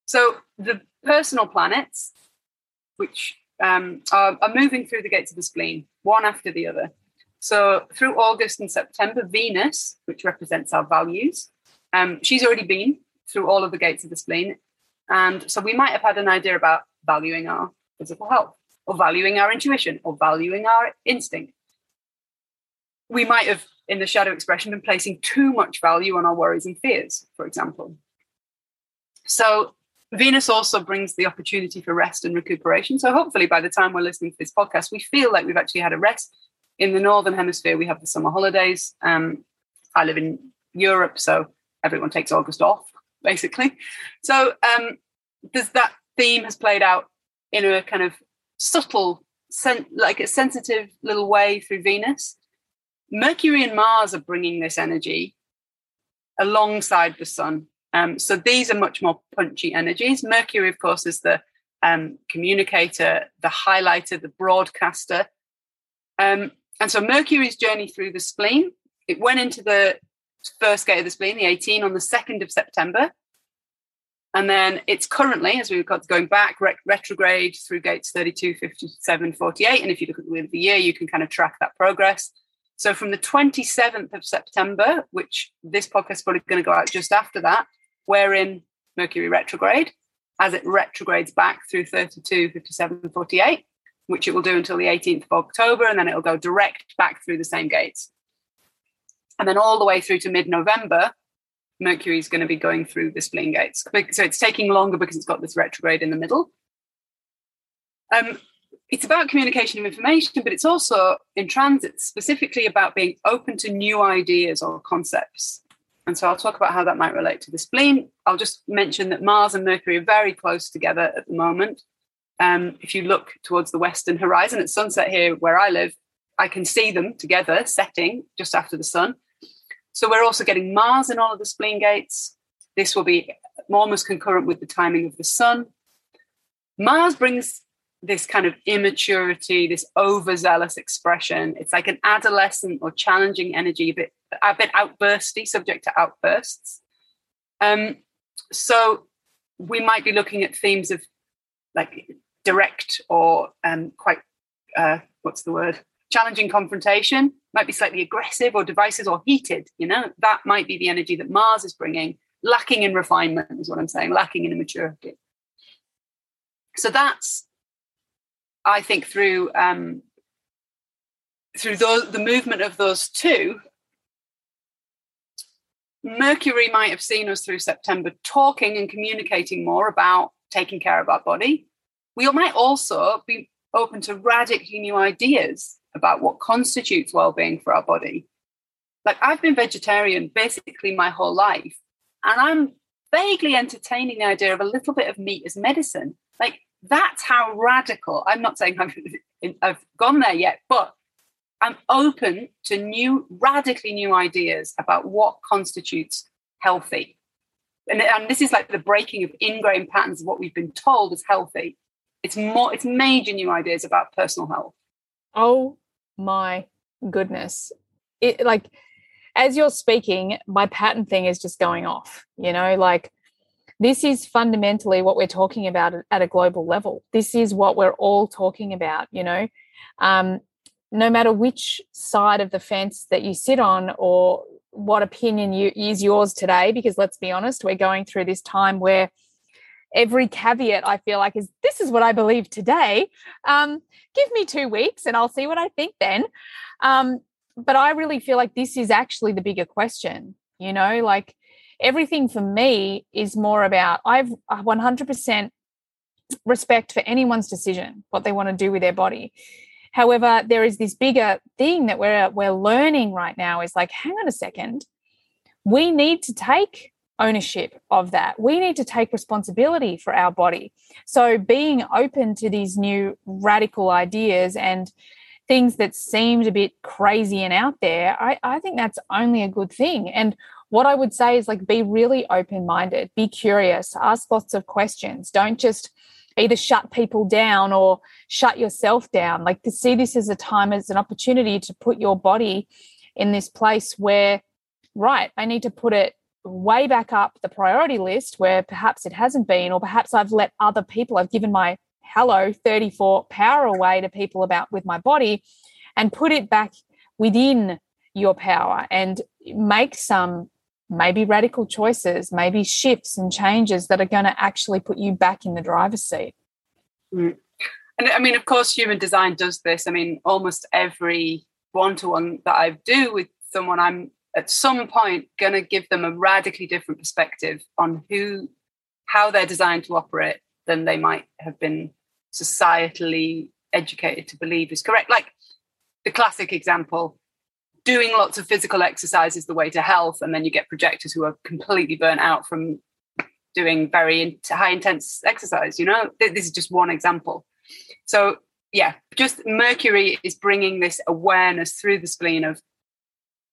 So the personal planets, which um, are, are moving through the gates of the spleen, one after the other. So through August and September, Venus, which represents our values, um, she's already been through all of the gates of the spleen. And so we might have had an idea about valuing our physical health, or valuing our intuition, or valuing our instinct. We might have, in the shadow expression, been placing too much value on our worries and fears, for example. So Venus also brings the opportunity for rest and recuperation. So hopefully, by the time we're listening to this podcast, we feel like we've actually had a rest. In the northern hemisphere, we have the summer holidays. Um, I live in Europe, so everyone takes August off, [laughs] basically. So um, that theme has played out in a kind of subtle, sen- like a sensitive little way through Venus. Mercury and Mars are bringing this energy alongside the sun Um, so these are much more punchy energies. Mercury, of course, is the um, communicator, the highlighter, the broadcaster. Um, and so Mercury's journey through the spleen, it went into the first gate of the spleen, the 18, on the 2nd of September. And then it's currently, as we've got going back, retrograde through gates 32, 57, 48. And if you look at the wheel of the year, you can kind of track that progress. So from the 27th of September, which this podcast is probably going to go out just after that, we're in Mercury retrograde as it retrogrades back through 32, 57, 48, which it will do until the 18th of October. And then it'll go direct back through the same gates. And then all the way through to mid November, Mercury is going to be going through the spleen gates. So it's taking longer because it's got this retrograde in the middle. Um, it's about communication of information, but it's also in transit specifically about being open to new ideas or concepts. And so I'll talk about how that might relate to the spleen. I'll just mention that Mars and Mercury are very close together at the moment. Um, if you look towards the western horizon at sunset here where I live, I can see them together setting just after the sun. So we're also getting Mars in all of the spleen gates. This will be almost concurrent with the timing of the sun. Mars brings this kind of immaturity, this overzealous expression. It's like an adolescent or challenging energy, a bit, a bit outbursty, subject to outbursts. Um, so we might be looking at themes of like direct or um, quite, uh, what's the word? challenging confrontation, might be slightly aggressive or divisive or heated. You know, that might be the energy that Mars is bringing, lacking in refinement, is what I'm saying, lacking in maturity. So that's, I think, through um, through the movement of those two, Mercury might have seen us through September talking and communicating more about taking care of our body. We might also be open to radically new ideas about what constitutes well-being for our body like i've been vegetarian basically my whole life and i'm vaguely entertaining the idea of a little bit of meat as medicine like that's how radical i'm not saying i've, [laughs] I've gone there yet but i'm open to new radically new ideas about what constitutes healthy. And, and this is like the breaking of ingrained patterns of what we've been told is healthy. It's more it's major new ideas about personal health. Oh my goodness. It like as you're speaking, my pattern thing is just going off, you know, like this is fundamentally what we're talking about at a global level. This is what we're all talking about, you know. Um, no matter which side of the fence that you sit on or what opinion you, is yours today, because let's be honest, we're going through this time where every caveat I feel like is this is what I believe today. Um, give me two weeks and I'll see what I think then. Um, but I really feel like this is actually the bigger question, you know, like everything for me is more about I've uh, 100% respect for anyone's decision, what they want to do with their body. However, there is this bigger thing that we're we're learning right now is like, hang on a second, we need to take ownership of that. We need to take responsibility for our body. So, being open to these new radical ideas and things that seemed a bit crazy and out there, I, I think that's only a good thing. And what I would say is like be really open minded, be curious, ask lots of questions. Don't just either shut people down or shut yourself down. Like to see this as a time as an opportunity to put your body in this place where, right, I need to put it way back up the priority list where perhaps it hasn't been, or perhaps I've let other people, I've given my hello 34 power away to people about with my body and put it back within your power and make some maybe radical choices, maybe shifts and changes that are going to actually put you back in the driver's seat. Mm. And I mean, of course, human design does this. I mean, almost every one to one that I do with someone, I'm at some point going to give them a radically different perspective on who how they're designed to operate than they might have been societally educated to believe is correct like the classic example doing lots of physical exercise is the way to health and then you get projectors who are completely burnt out from doing very high intense exercise you know this is just one example so yeah just mercury is bringing this awareness through the spleen of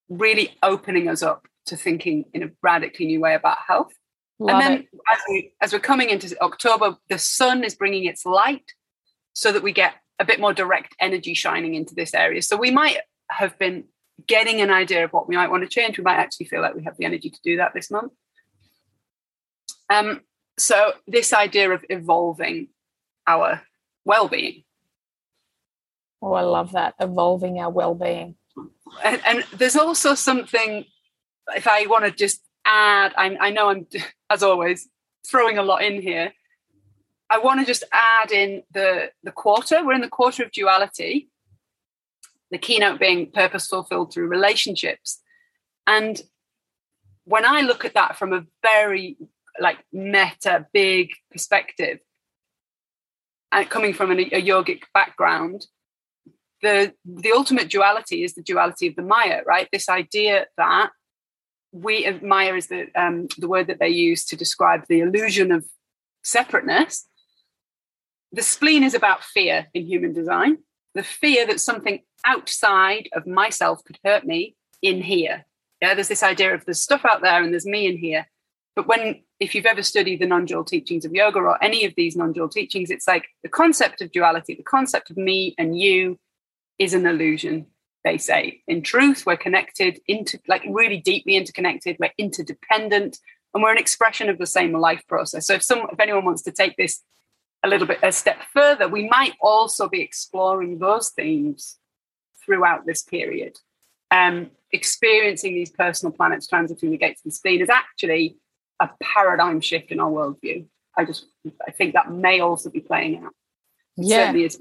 really opening us up to thinking in a radically new way about health. Love and then as, we, as we're coming into October, the sun is bringing its light so that we get a bit more direct energy shining into this area. So we might have been getting an idea of what we might want to change. We might actually feel like we have the energy to do that this month. Um, so this idea of evolving our well-being. Oh, I love that. Evolving our well-being. And, and there's also something, if I want to just add, I, I know I'm, [laughs] as always, throwing a lot in here. I want to just add in the, the quarter. We're in the quarter of duality, the keynote being purpose fulfilled through relationships. And when I look at that from a very like meta, big perspective, and coming from an, a yogic background, the the ultimate duality is the duality of the Maya, right? This idea that we Maya is the um, the word that they use to describe the illusion of separateness. The spleen is about fear in human design, the fear that something outside of myself could hurt me in here. Yeah, there's this idea of there's stuff out there and there's me in here. But when, if you've ever studied the non dual teachings of yoga or any of these non dual teachings, it's like the concept of duality, the concept of me and you is an illusion, they say. In truth, we're connected, into like really deeply interconnected, we're interdependent, and we're an expression of the same life process. So if some if anyone wants to take this a little bit a step further, we might also be exploring those themes throughout this period. Um, experiencing these personal planets transiting the gates of the spleen is actually a paradigm shift in our worldview. I just I think that may also be playing out. It Yeah. certainly is.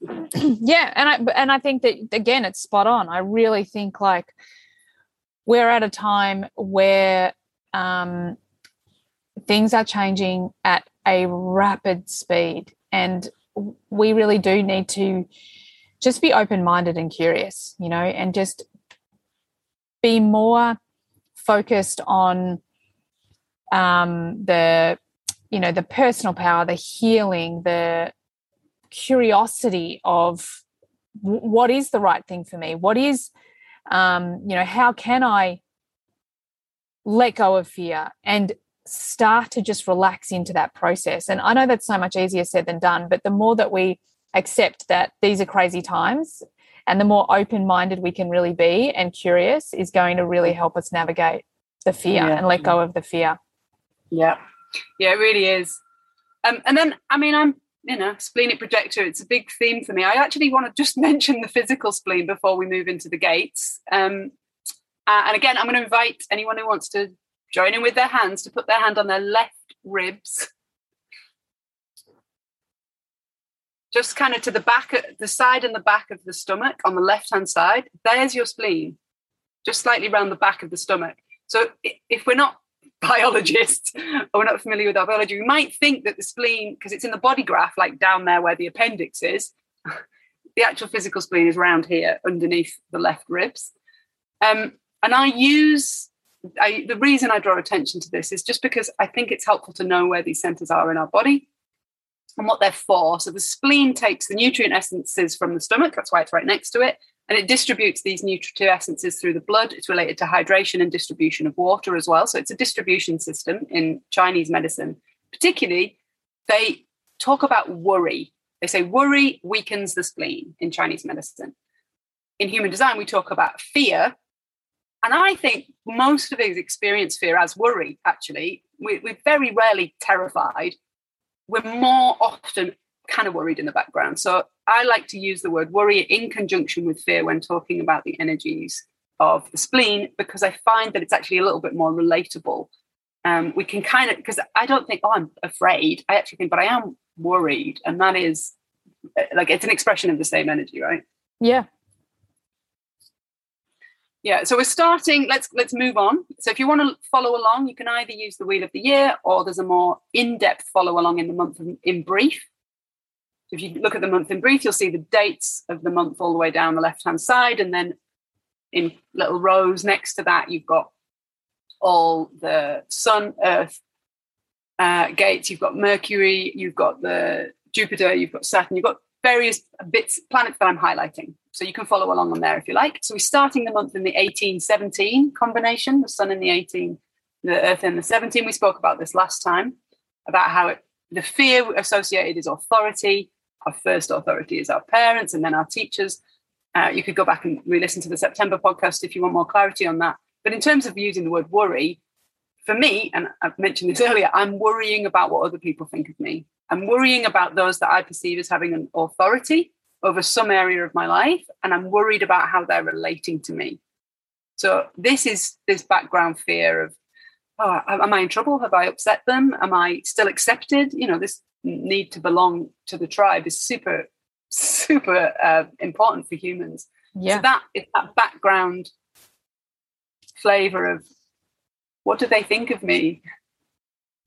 [clears throat] yeah and i and i think that again it's spot on i really think like we're at a time where um things are changing at a rapid speed and we really do need to just be open-minded and curious you know and just be more focused on um the you know the personal power the healing the curiosity of what is the right thing for me? What is um you know how can i let go of fear and start to just relax into that process? And i know that's so much easier said than done but the more that we accept that these are crazy times and the more open minded we can really be and curious is going to really help us navigate the fear Yeah. and let go of the fear Yeah, yeah, it really is. Um, and then, I mean, I'm you know, splenic projector. It's a big theme for me. I actually want to just [laughs] mention the physical spleen before we move into the gates. Um, uh, and again, I'm going to invite anyone who wants to join in with their hands to put their hand on their left ribs. Just kind of to the back, the side and the back of the stomach on the left hand side. There's your spleen, just slightly around the back of the stomach. So if we're not [laughs] biologists or we're not familiar with our biology, we might think that the spleen, because it's in the body graph, like down there where the appendix is, [laughs] the actual physical spleen is round here underneath the left ribs. Um, and I use I, the reason I draw attention to this is just because I think it's helpful to know where these centers are in our body and what they're for. So the spleen takes the nutrient essences from the stomach, that's why it's right next to it, and it distributes these nutritive essences through the blood. It's related to hydration and distribution of water as well. So it's a distribution system in Chinese medicine. Particularly, they talk about worry. They say worry weakens the spleen in Chinese medicine. In human design, we talk about fear. And I think most of us experience fear as worry, actually. We, we're very rarely terrified. We're more often kind of worried in the background. So I like to use the word worry in conjunction with fear when talking about the energies of the spleen because I find that it's actually a little bit more relatable. Um, we can kind of because I don't think oh I'm afraid. I actually think, but I am worried, and that is like it's an expression of the same energy, right? yeah Yeah. So we're starting. Let's let's move on. So if you want to follow along, you can either use the wheel of the year or there's a more in-depth follow along in the month in brief. If you look at the month in brief, you'll see the dates of the month all the way down the left-hand side, and then in little rows next to that, you've got all the Sun, Earth uh, gates. You've got Mercury. You've got the Jupiter. You've got Saturn. You've got various bits planets that I'm highlighting. So you can follow along on there if you like. So we're starting the month in the 1817 combination, the Sun in the 18, the earth in the 17. We spoke about this last time about how it, the fear associated is authority. Our first authority is our parents and then our teachers. Uh, you could go back and re listen to the September podcast if you want more clarity on that. But in terms of using the word worry, for me, and I've mentioned this earlier, I'm worrying about what other people think of me. I'm worrying about those that I perceive as having an authority over some area of my life, and I'm worried about how they're relating to me. So this is this background fear of, oh, am I in trouble? Have I upset them? Am I still accepted? You know, this need to belong to the tribe is super, super uh, important for humans. Yeah. So that is that background flavor of what do they think of me?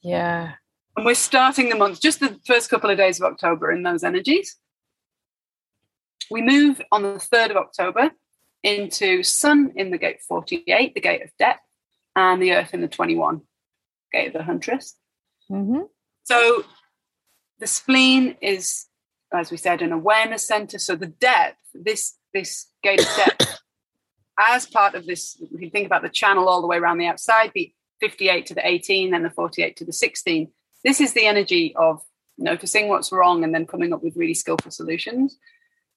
Yeah. And we're starting the month, just the first couple of days of October in those energies. We move on the 3rd of October into Sun in the gate 48, the gate of depth, and the Earth in the 21, gate of the Huntress. Mm-hmm. So the spleen is, as we said, an awareness center. So the depth, this this gate of depth, as part of this, we can think about the channel all the way around the outside, the 58 to the 18, then the 48 to the 16. This is the energy of noticing what's wrong and then coming up with really skillful solutions.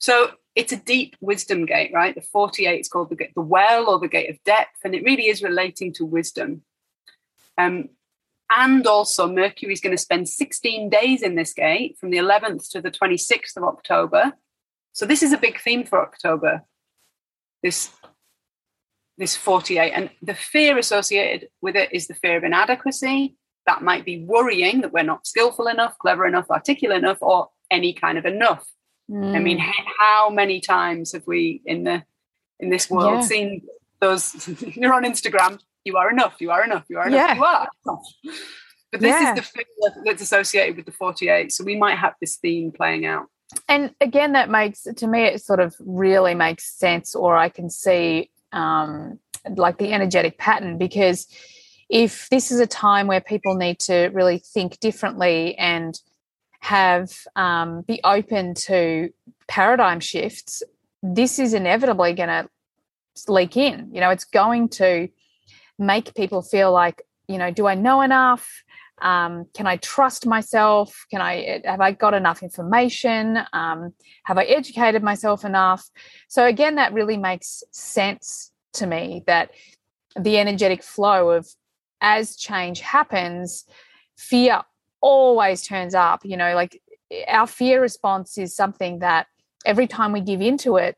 So it's a deep wisdom gate, right? The 48 is called the, the well or the gate of depth, and it really is relating to wisdom. Um, and also, Mercury is going to spend 16 days in this gate from the 11th to the 26th of October. So this is a big theme for October. This this 48 and the fear associated with it is the fear of inadequacy that might be worrying that we're not skillful enough clever enough articulate enough or any kind of enough mm. i mean mm. how many times have we in the in this world yeah. seen those [laughs] you're on instagram you are enough you are enough you are enough yeah. you are but this yeah. is the thing that's associated with the 48 so we might have this theme playing out and again that makes to me it sort of really makes sense or i can see um, like the energetic pattern because if this is a time where people need to really think differently and have um, be open to paradigm shifts, this is inevitably going to leak in. You know, it's going to make people feel like, you know, do I know enough? Um, can I trust myself? Can I have I got enough information? Um, have I educated myself enough? So again, that really makes sense to me that the energetic flow of as change happens, fear always turns up. You know, like our fear response is something that every time we give into it,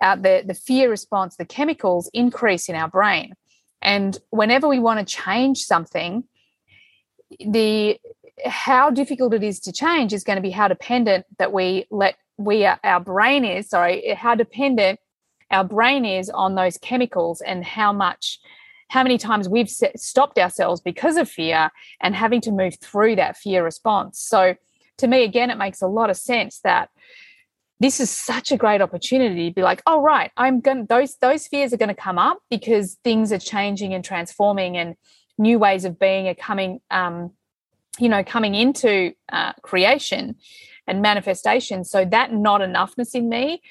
uh, the, the fear response, the chemicals increase in our brain. And whenever we want to change something, the how difficult it is to change is going to be how dependent that we let we our brain is sorry how dependent our brain is on those chemicals and how much how many times we've stopped ourselves because of fear and having to move through that fear response. So to me again it makes a lot of sense that this is such a great opportunity to be like oh right i'm going those those fears are going to come up because things are changing and transforming and new ways of being are coming um, you know coming into uh, creation and manifestation. So that not enoughness in me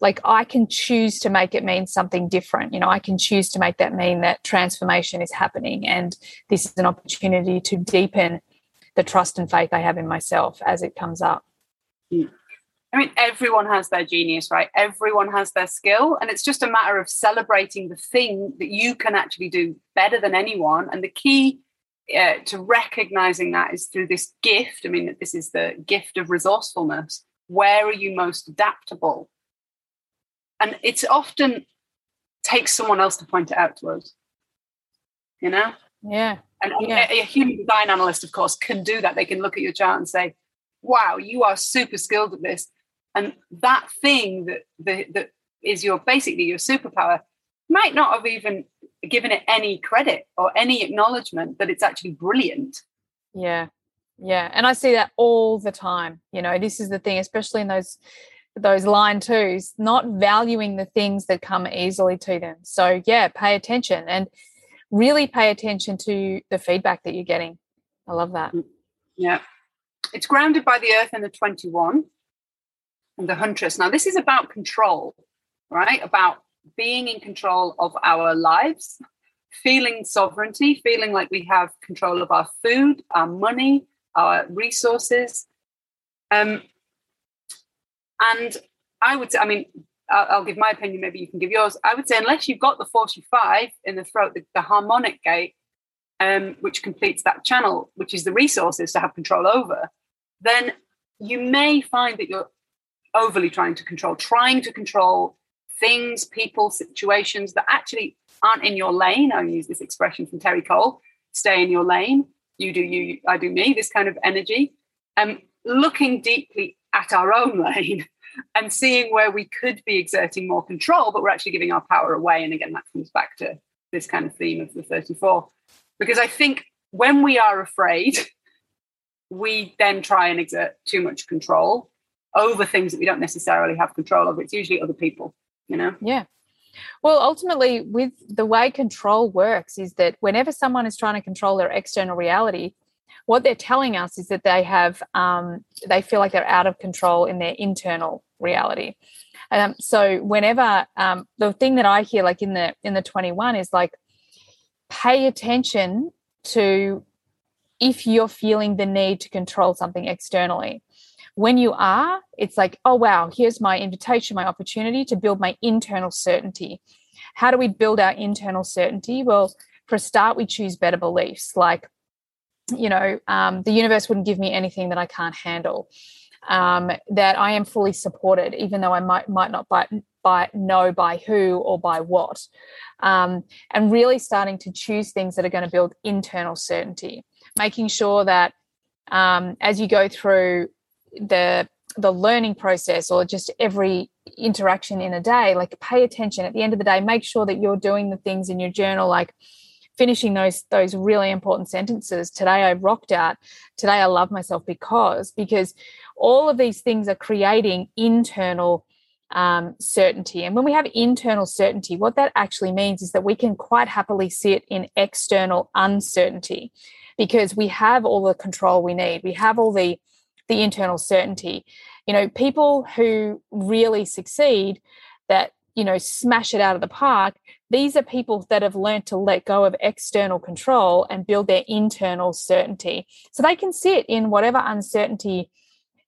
like i can choose to make it mean something different you know i can choose to make that mean that transformation is happening and this is an opportunity to deepen the trust and faith i have in myself as it comes up I mean, everyone has their genius, right? Everyone has their skill. And it's just a matter of celebrating the thing that you can actually do better than anyone. And the key uh, to recognizing that is through this gift. I mean, this is the gift of resourcefulness. Where are you most adaptable? And it's often takes someone else to point it out to us. You know? Yeah. And yeah. A, a human design analyst, of course, can do that. They can look at your chart and say, wow, you are super skilled at this. And that thing that, that, that is your basically your superpower might not have even given it any credit or any acknowledgement that it's actually brilliant. Yeah. Yeah. And I see that all the time. You know, this is the thing, especially in those those line twos, not valuing the things that come easily to them. So yeah, pay attention and really pay attention to the feedback that you're getting. I love that. Mm, yeah. It's grounded by the earth and the 21 and the huntress. Now, this is about control, right? About being in control of our lives, feeling sovereignty, feeling like we have control of our food, our money, our resources. Um, and I would say, I mean, I'll, I'll, give my opinion, maybe you can give yours. I would say, unless you've got the 45 in the throat, the, the harmonic gate, um, which completes that channel, which is the resources to have control over, then you may find that you're overly trying to control, trying to control things, people, situations that actually aren't in your lane. I use this expression from Terri Cole stay in your lane. You do you, I do me, this kind of energy. Um, looking deeply at our own lane [laughs] and seeing where we could be exerting more control, but we're actually giving our power away. And again, that comes back to this kind of theme of the 34. Because I think when we are afraid, [laughs] we then try and exert too much control over things that we don't necessarily have control of. It's usually other people, you know? Yeah. Well, ultimately, with the way control works, is that whenever someone is trying to control their external reality, what they're telling us is that they have um, they feel like they're out of control in their internal reality. Um, so whenever um, the thing that I hear, like in the in the twenty one, is like pay attention to if you're feeling the need to control something externally. When you are, it's like, oh, wow, here's my invitation, my opportunity to build my internal certainty. How do we build our internal certainty? Well, for a start, we choose better beliefs like, you know, um, the universe wouldn't give me anything that I can't handle. Um, that I am fully supported, even though I might might not by, by know by who or by what, um, and really starting to choose things that are going to build internal certainty, making sure that um, as you go through the the learning process or just every interaction in a day like pay attention at the end of the day make sure that you're doing the things in your journal like finishing those those really important sentences today i rocked out. Today i love myself because because all of these things are creating internal um, certainty. And when we have internal certainty what that actually means is that we can quite happily sit in external uncertainty because we have all the control we need. We have all the the internal certainty. You know, people who really succeed that, you know, smash it out of the park, these are people that have learned to let go of external control and build their internal certainty. So they can sit in whatever uncertainty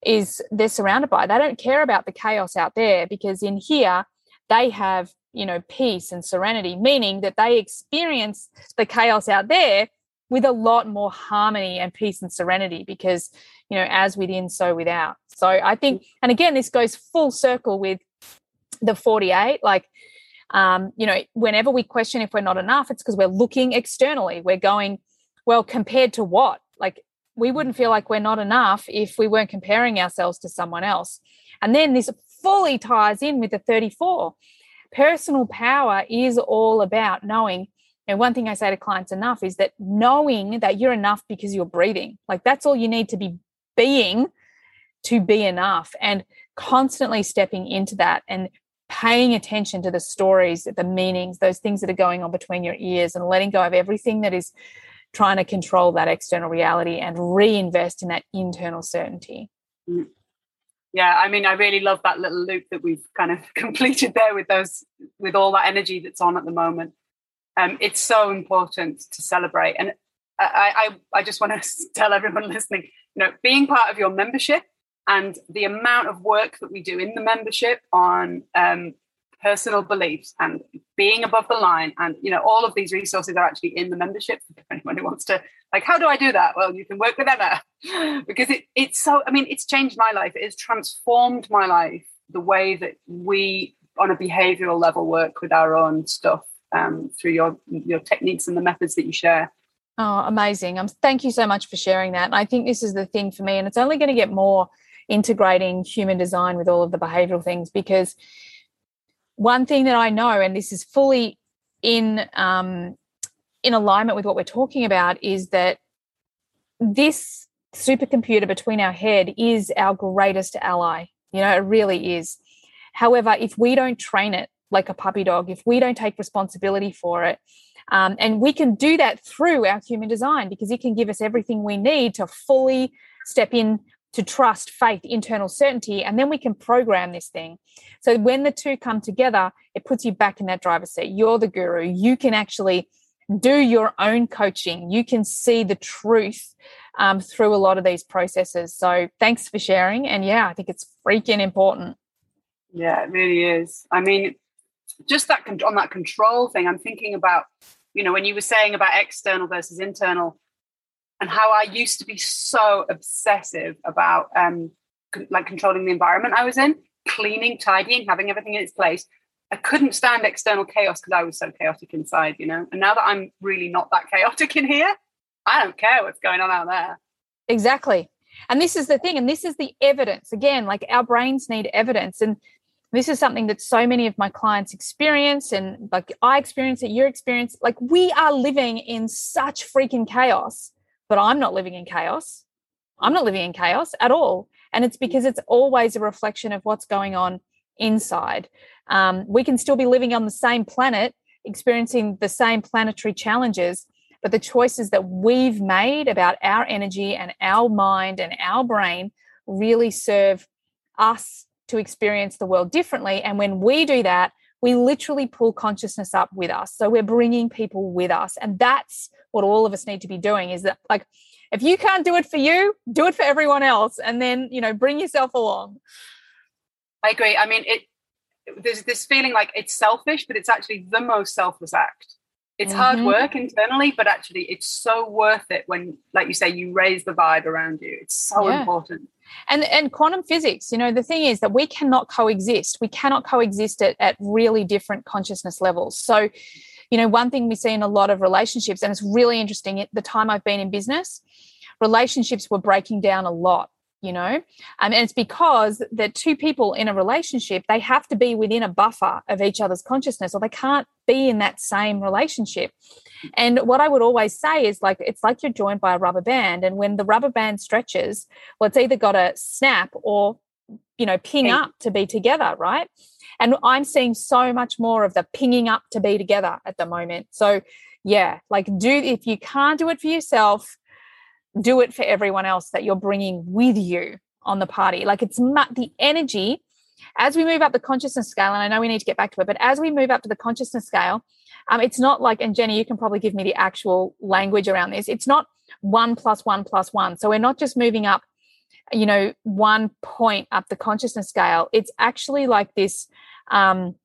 is they're surrounded by. They don't care about the chaos out there because in here they have, you know, peace and serenity, meaning that they experience the chaos out there with a lot more harmony and peace and serenity because you know as within so without so i think and again this goes full circle with the 48 like um, you know whenever we question if we're not enough it's because we're looking externally. We're going well compared to what? Like we wouldn't feel like we're not enough if we weren't comparing ourselves to someone else. And then this fully ties in with the 34 personal power is all about knowing and one thing I say to clients enough is that knowing that you're enough because you're breathing, like that's all you need to be being to be enough, and constantly stepping into that and paying attention to the stories, the meanings, those things that are going on between your ears, and letting go of everything that is trying to control that external reality and reinvest in that internal certainty. Mm. Yeah, I mean, I really love that little loop that we've kind of [laughs] completed there with those, with all that energy that's on at the moment um, it's so important to celebrate. And I, I, I just want to [laughs] tell everyone listening, you know, being part of your membership and the amount of work that we do in the membership on um, personal beliefs and being above the line and you know all of these resources are actually in the membership for anyone who wants to like how do i do that well you can work with emma [laughs] because it, it's so i mean it's changed my life it has transformed my life the way that we on a behavioral level work with our own stuff um, through your your techniques and the methods that you share. Oh, amazing! Um, thank you so much for sharing that. And I think this is the thing for me, and it's only going to get more integrating human design with all of the behavioral things because one thing that I know, and this is fully in um, in alignment with what we're talking about, is that this supercomputer between our head is our greatest ally. You know, it really is. However, if we don't train it like a puppy dog if we don't take responsibility for it. Um, and we can do that through our human design because it can give us everything we need to fully step in to trust, faith, internal certainty, and then we can program this thing. So when the two come together, it puts you back in that driver's seat. You're the guru. You can actually do your own coaching. You can see the truth um, through a lot of these processes. So thanks for sharing. And yeah, I think it's freaking important. Yeah, it really is. I mean, just that on that control thing, I'm thinking about, you know, when you were saying about external versus internal, and how I used to be so obsessive about um, like controlling the environment I was in, cleaning, tidying, having everything in its place. I couldn't stand external chaos because I was so chaotic inside, you know. And now that I'm really not that chaotic in here, I don't care what's going on out there. Exactly. And this is the thing, and this is the evidence. Again, like our brains need evidence. And this is something that so many of my clients experience, and like I experience it, you experience. Like we are living in such freaking chaos, but I'm not living in chaos. I'm not living in chaos at all. And it's because it's always a reflection of what's going on inside. Um, we can still be living on the same planet, experiencing the same planetary challenges, but the choices that we've made about our energy and our mind and our brain really serve us to experience the world differently. And when we do that, we literally pull consciousness up with us. So we're bringing people with us. And that's what all of us need to be doing is that, like, if you can't do it for you, do it for everyone else. And then, you know, bring yourself along. I agree. I mean, it, there's this feeling like it's selfish, but it's actually the most selfless act. It's mm-hmm. hard work internally, but actually it's so worth it when, like you say, you raise the vibe around you. It's so yeah. important. And and quantum physics, you know, the thing is that we cannot coexist. We cannot coexist at, at really different consciousness levels. So, you know, one thing we see in a lot of relationships, and it's really interesting, at the time I've been in business, relationships were breaking down a lot you know? Um, and it's because the two people in a relationship they have to be within a buffer of each other's consciousness or they can't be in that same relationship. And what i would always say is like it's like you're joined by a rubber band and when the rubber band stretches well it's either got to snap or you know ping up to be together right and i'm seeing so much more of the pinging up to be together at the moment so yeah like do if you can't do it for yourself do it for everyone else that you're bringing with you on the party. Like it's the energy as we move up the consciousness scale, and I know we need to get back to it, but as we move up to the consciousness scale, um, it's not like, and Jenni, you can probably give me the actual language around this. It's not one plus one plus one. So we're not just moving up, you know, one point up the consciousness scale. It's actually like this. Um,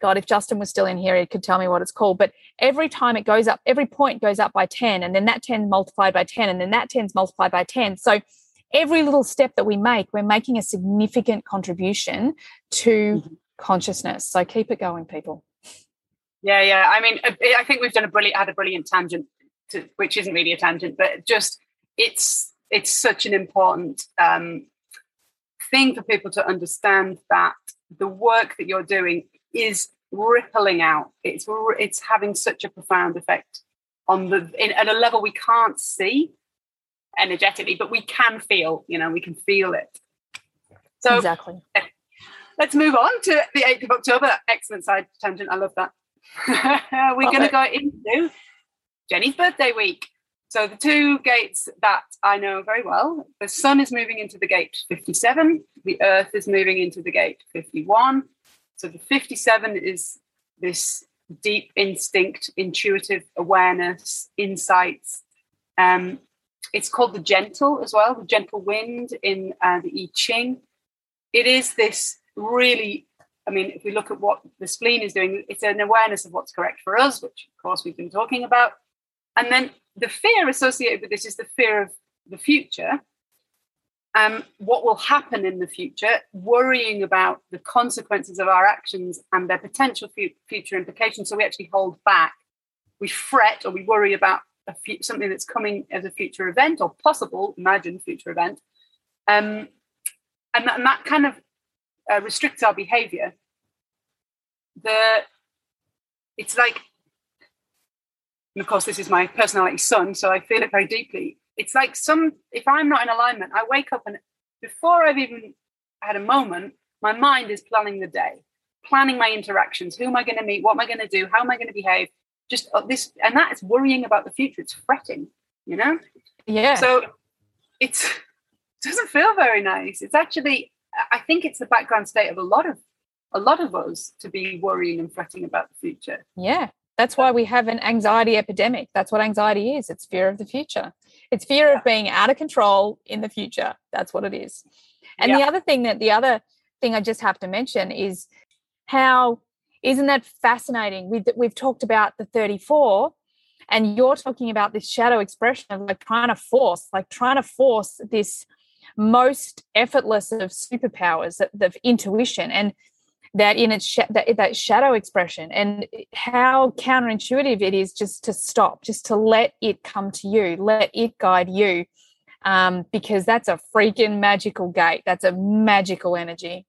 God, if Justin was still in here, he could tell me what it's called. But every time it goes up, every point goes up by 10, and then that 10 multiplied by 10, and then that 10 is multiplied by 10. So every little step that we make, we're making a significant contribution to mm-hmm. consciousness. So keep it going, people. Yeah, yeah. I mean, I think we've done a brilliant, had a brilliant tangent, to, which isn't really a tangent, but just it's it's such an important um, thing for people to understand that the work that you're doing is rippling out. It's it's having such a profound effect on the in, at a level we can't see energetically, but we can feel. You know, we can feel it. So exactly. Let's move on to the 8th of October. Excellent side tangent. I love that. [laughs] We're going to go into Jenni's birthday week. So the two gates that I know very well, the sun is moving into the gate 57, the earth is moving into the gate 51, so the 57 is this deep instinct, intuitive awareness, insights. Um, it's called the gentle as well, the gentle wind in uh, the I Ching. It is this really, I mean, if we look at what the spleen is doing, it's an awareness of what's correct for us, which of course we've been talking about. And then the fear associated with this is the fear of the future um, what will happen in the future, worrying about the consequences of our actions and their potential future implications. So we actually hold back. We fret or we worry about something that's coming as a future event or possible, imagined future event. Um, and, that, and, that, kind of uh, restricts our behavior. The it's like, of course, this is my personality sun so I feel it very deeply. It's like some if i'm not in alignment i wake up and before i've even had a moment my mind is planning the day planning my interactions. Who am i going to meet? What am i going to do? How am i going to behave? Just uh, this and that is worrying about the future. It's fretting you know? Yeah. So it's it [laughs] doesn't feel very nice. It's actually i think it's the background state of a lot of a lot of us to be worrying and fretting about the future. Yeah That's why we have an anxiety epidemic. That's what anxiety is. It's fear of the future. It's fear yeah. of being out of control in the future. That's what it is. And yeah. the other thing that the other thing I just have to mention is how isn't that fascinating? We've, we've talked about the 34 and you're talking about this shadow expression of like trying to force, like trying to force this most effortless of superpowers, of, of intuition. And that in its sh- that, that shadow expression and how counterintuitive it is just to stop just to let it come to you let it guide you um, because that's a freaking magical gate. That's a magical energy.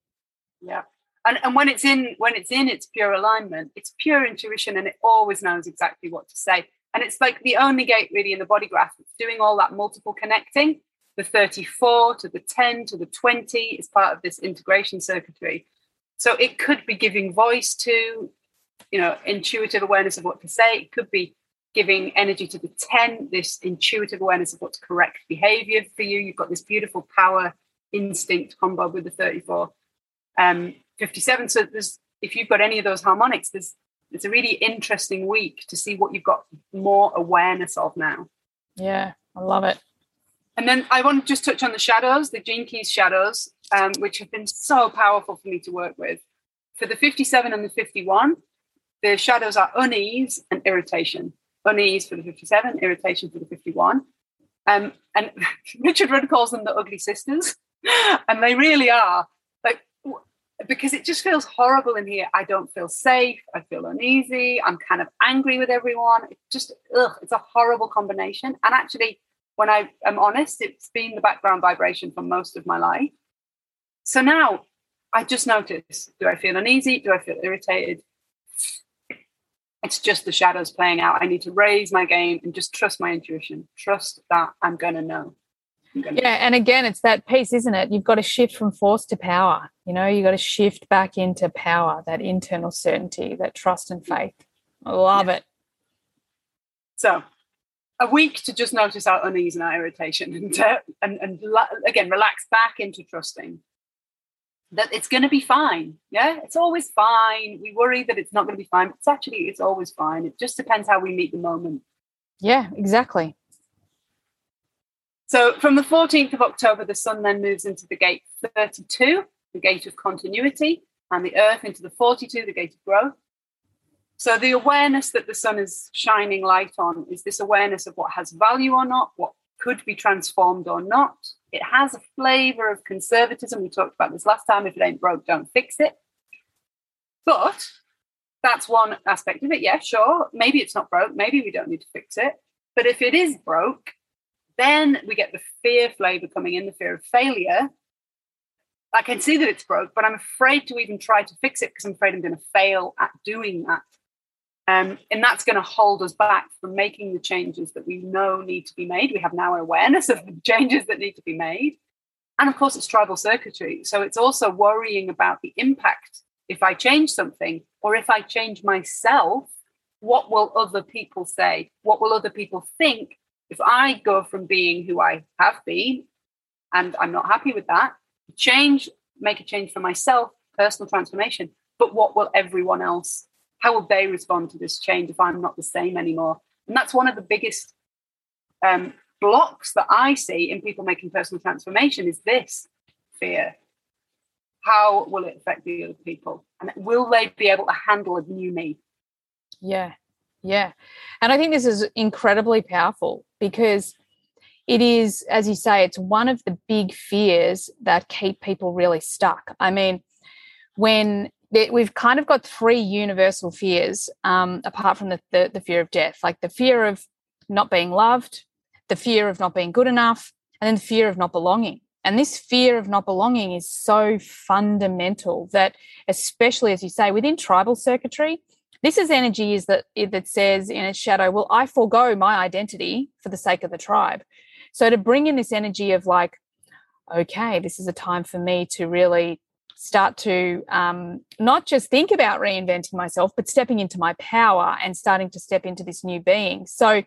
Yeah. And, and when it's in when it's in its pure alignment it's pure intuition and it always knows exactly what to say. And it's like the only gate really in the body graph that's doing all that multiple connecting. The 34 to the 10 to the 20 is part of this integration circuitry so it could be giving voice to, you know, intuitive awareness of what to say. It could be giving energy to the 10, this intuitive awareness of what's correct behavior for you. You've got this beautiful power instinct combo with the 34. Um, 57. So there's if you've got any of those harmonics, there's it's a really interesting week to see what you've got more awareness of now. Yeah, I love it. And then I want to just touch on the shadows, the Gene Keys shadows, um, which have been so powerful for me to work with. For the 57 and the 51, the shadows are unease and irritation. Unease for the 57, irritation for the 51. Um, and [laughs] Richard Rudd calls them the ugly sisters. [laughs] and they really are. Like, because it just feels horrible in here. I don't feel safe. I feel uneasy. I'm kind of angry with everyone. It's just, ugh, it's a horrible combination. And actually, when I am honest, it's been the background vibration for most of my life. So now I just notice do I feel uneasy? Do I feel irritated? It's just the shadows playing out. I need to raise my game and just trust my intuition, trust that I'm going to know. Yeah, and again, it's that piece, isn't it? You've got to shift from force to power. You know, you've got to shift back into power, that internal certainty, that trust and faith. I love yeah. it. So a week to just notice our unease and our irritation and uh, and, and again relax back into trusting that it's going to be fine. Yeah it's always fine. We worry that it's not going to be fine but it's actually it's always fine. It just depends how we meet the moment. Yeah exactly. So from the 14th of october the sun then moves into the gate 32 the gate of continuity and the earth into the 42 the gate of growth. So the awareness that the sun is shining light on is this awareness of what has value or not, what could be transformed or not. It has a flavor of conservatism. We talked about this last time. If it ain't broke, don't fix it. But that's one aspect of it. Yeah, sure. Maybe it's not broke. Maybe we don't need to fix it. But if it is broke, then we get the fear flavor coming in, the fear of failure. I can see that it's broke, but I'm afraid to even try to fix it because I'm afraid I'm going to fail at doing that. Um, and that's going to hold us back from making the changes that we know need to be made. We have now awareness of the changes that need to be made. And of course, it's tribal circuitry. So it's also worrying about the impact if I change something or if I change myself, what will other people say? What will other people think if I go from being who I have been and I'm not happy with that? Change, make a change for myself, personal transformation. But what will everyone else how will they respond to this change if I'm not the same anymore? And that's one of the biggest um, blocks that I see in people making personal transformation is this fear. How will it affect the other people? And will they be able to handle a new me? Yeah, yeah. And I think this is incredibly powerful because it is, as you say, it's one of the big fears that keep people really stuck. I mean, when we've kind of got three universal fears um, apart from the, the, the fear of death like the fear of not being loved the fear of not being good enough and then the fear of not belonging. And this fear of not belonging is so fundamental that especially as you say within tribal circuitry this is energy is that that says in its shadow well i forego my identity for the sake of the tribe. So to bring in this energy of like okay this is a time for me to really start to um, not just think about reinventing myself, but stepping into my power and starting to step into this new being. So,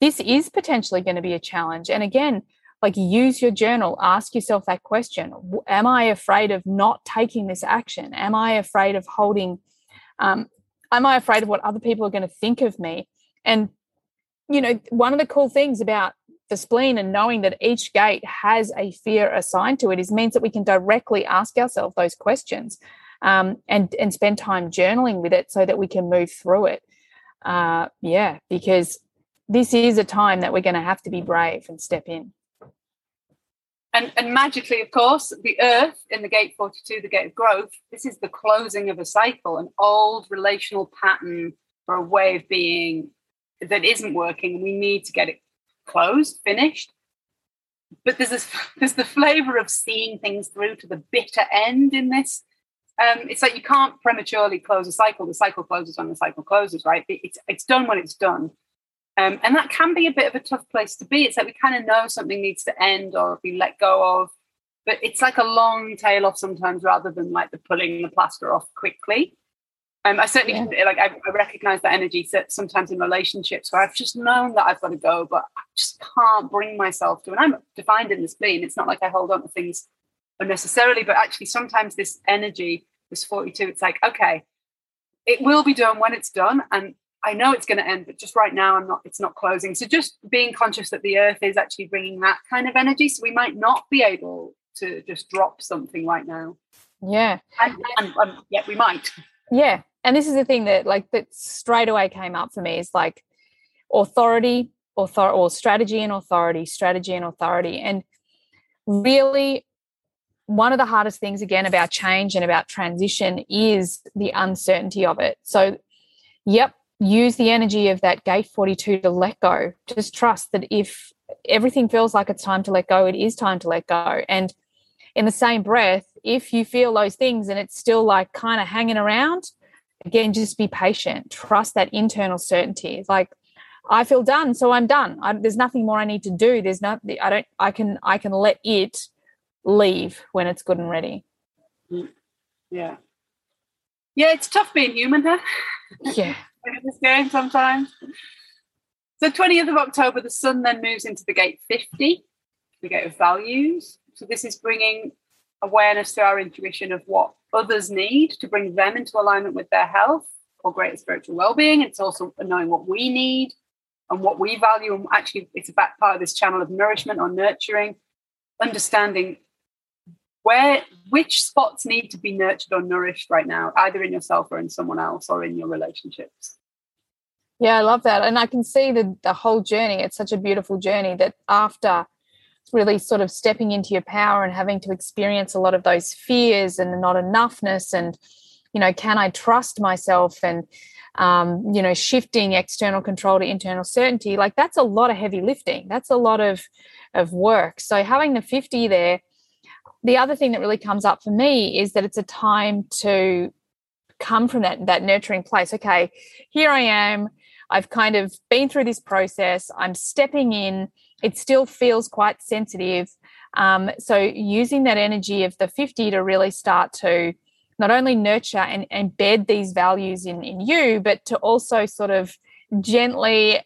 this is potentially going to be a challenge. And again, like use your journal, ask yourself that question Am I afraid of not taking this action? Am I afraid of holding? Um, am I afraid of what other people are going to think of me? And, you know, one of the cool things about the spleen and knowing that each gate has a fear assigned to it is means that we can directly ask ourselves those questions um, and and spend time journaling with it so that we can move through it. Uh, yeah, because this is a time that we're going to have to be brave and step in. And, and magically, of course, the earth in the gate 42, the gate of growth, this is the closing of a cycle, an old relational pattern or a way of being that isn't working. We need to get it closed, finished. But there's this, [laughs] there's the flavor of seeing things through to the bitter end in this. Um, it's like you can't prematurely close a cycle. The cycle closes when the cycle closes, right? It's it's done when it's done. Um, and that can be a bit of a tough place to be. It's like we kind of know something needs to end or be let go of, but it's like a long tail off sometimes rather than like the pulling the plaster off quickly. Um, I certainly yeah. like I, I, recognize that energy sometimes in relationships where I've just known that I've got to go, but I just can't bring myself to. And I'm defined in the spleen. It's not like I hold on to things unnecessarily, but actually sometimes this energy, this 42, it's like, okay, it will be done when it's done. And I know it's going to end, but just right now, I'm not. It's not closing. So just being conscious that the earth is actually bringing that kind of energy, so we might not be able to just drop something right now. Yeah, and, and, and yeah, we might. Yeah, and this is the thing that like that straight away came up for me is like authority, author or strategy and authority, strategy and authority, and really one of the hardest things again about change and about transition is the uncertainty of it. So, yep, use the energy of that gate 42 to let go. Just trust that if everything feels like it's time to let go, it is time to let go. And in the same breath, if you feel those things and it's still like kind of hanging around, again, just be patient. Trust that internal certainty. like, I feel done, so I'm done. I, there's nothing more I need to do. There's not. I don't. I can. I can let it leave when it's good and ready. Mm. Yeah. Yeah, it's tough being human, huh? Yeah [laughs] in this game sometimes. So 20th of October, the sun then moves into the gate 50, the gate of values. So this is bringing awareness to our intuition of what others need to bring them into alignment with their health or greater spiritual well-being. It's also knowing what we need and what we value. And actually, it's a back part of this channel of nourishment or nurturing, understanding where which spots need to be nurtured or nourished right now, either in yourself or in someone else or in your relationships. Yeah, I love that. And I can see the, the whole journey. It's such a beautiful journey that after really sort of stepping into your power and having to experience a lot of those fears and not enoughness and, you know, can I trust myself and, um, you know, shifting external control to internal certainty, like that's a lot of heavy lifting. That's a lot of, of work. So having the 50 there, the other thing that really comes up for me is that it's a time to come from that that nurturing place. Okay here i am. I've kind of been through this process. I'm stepping in it still feels quite sensitive um, so using that energy of the 50 to really start to not only nurture and embed these values in in you but to also sort of gently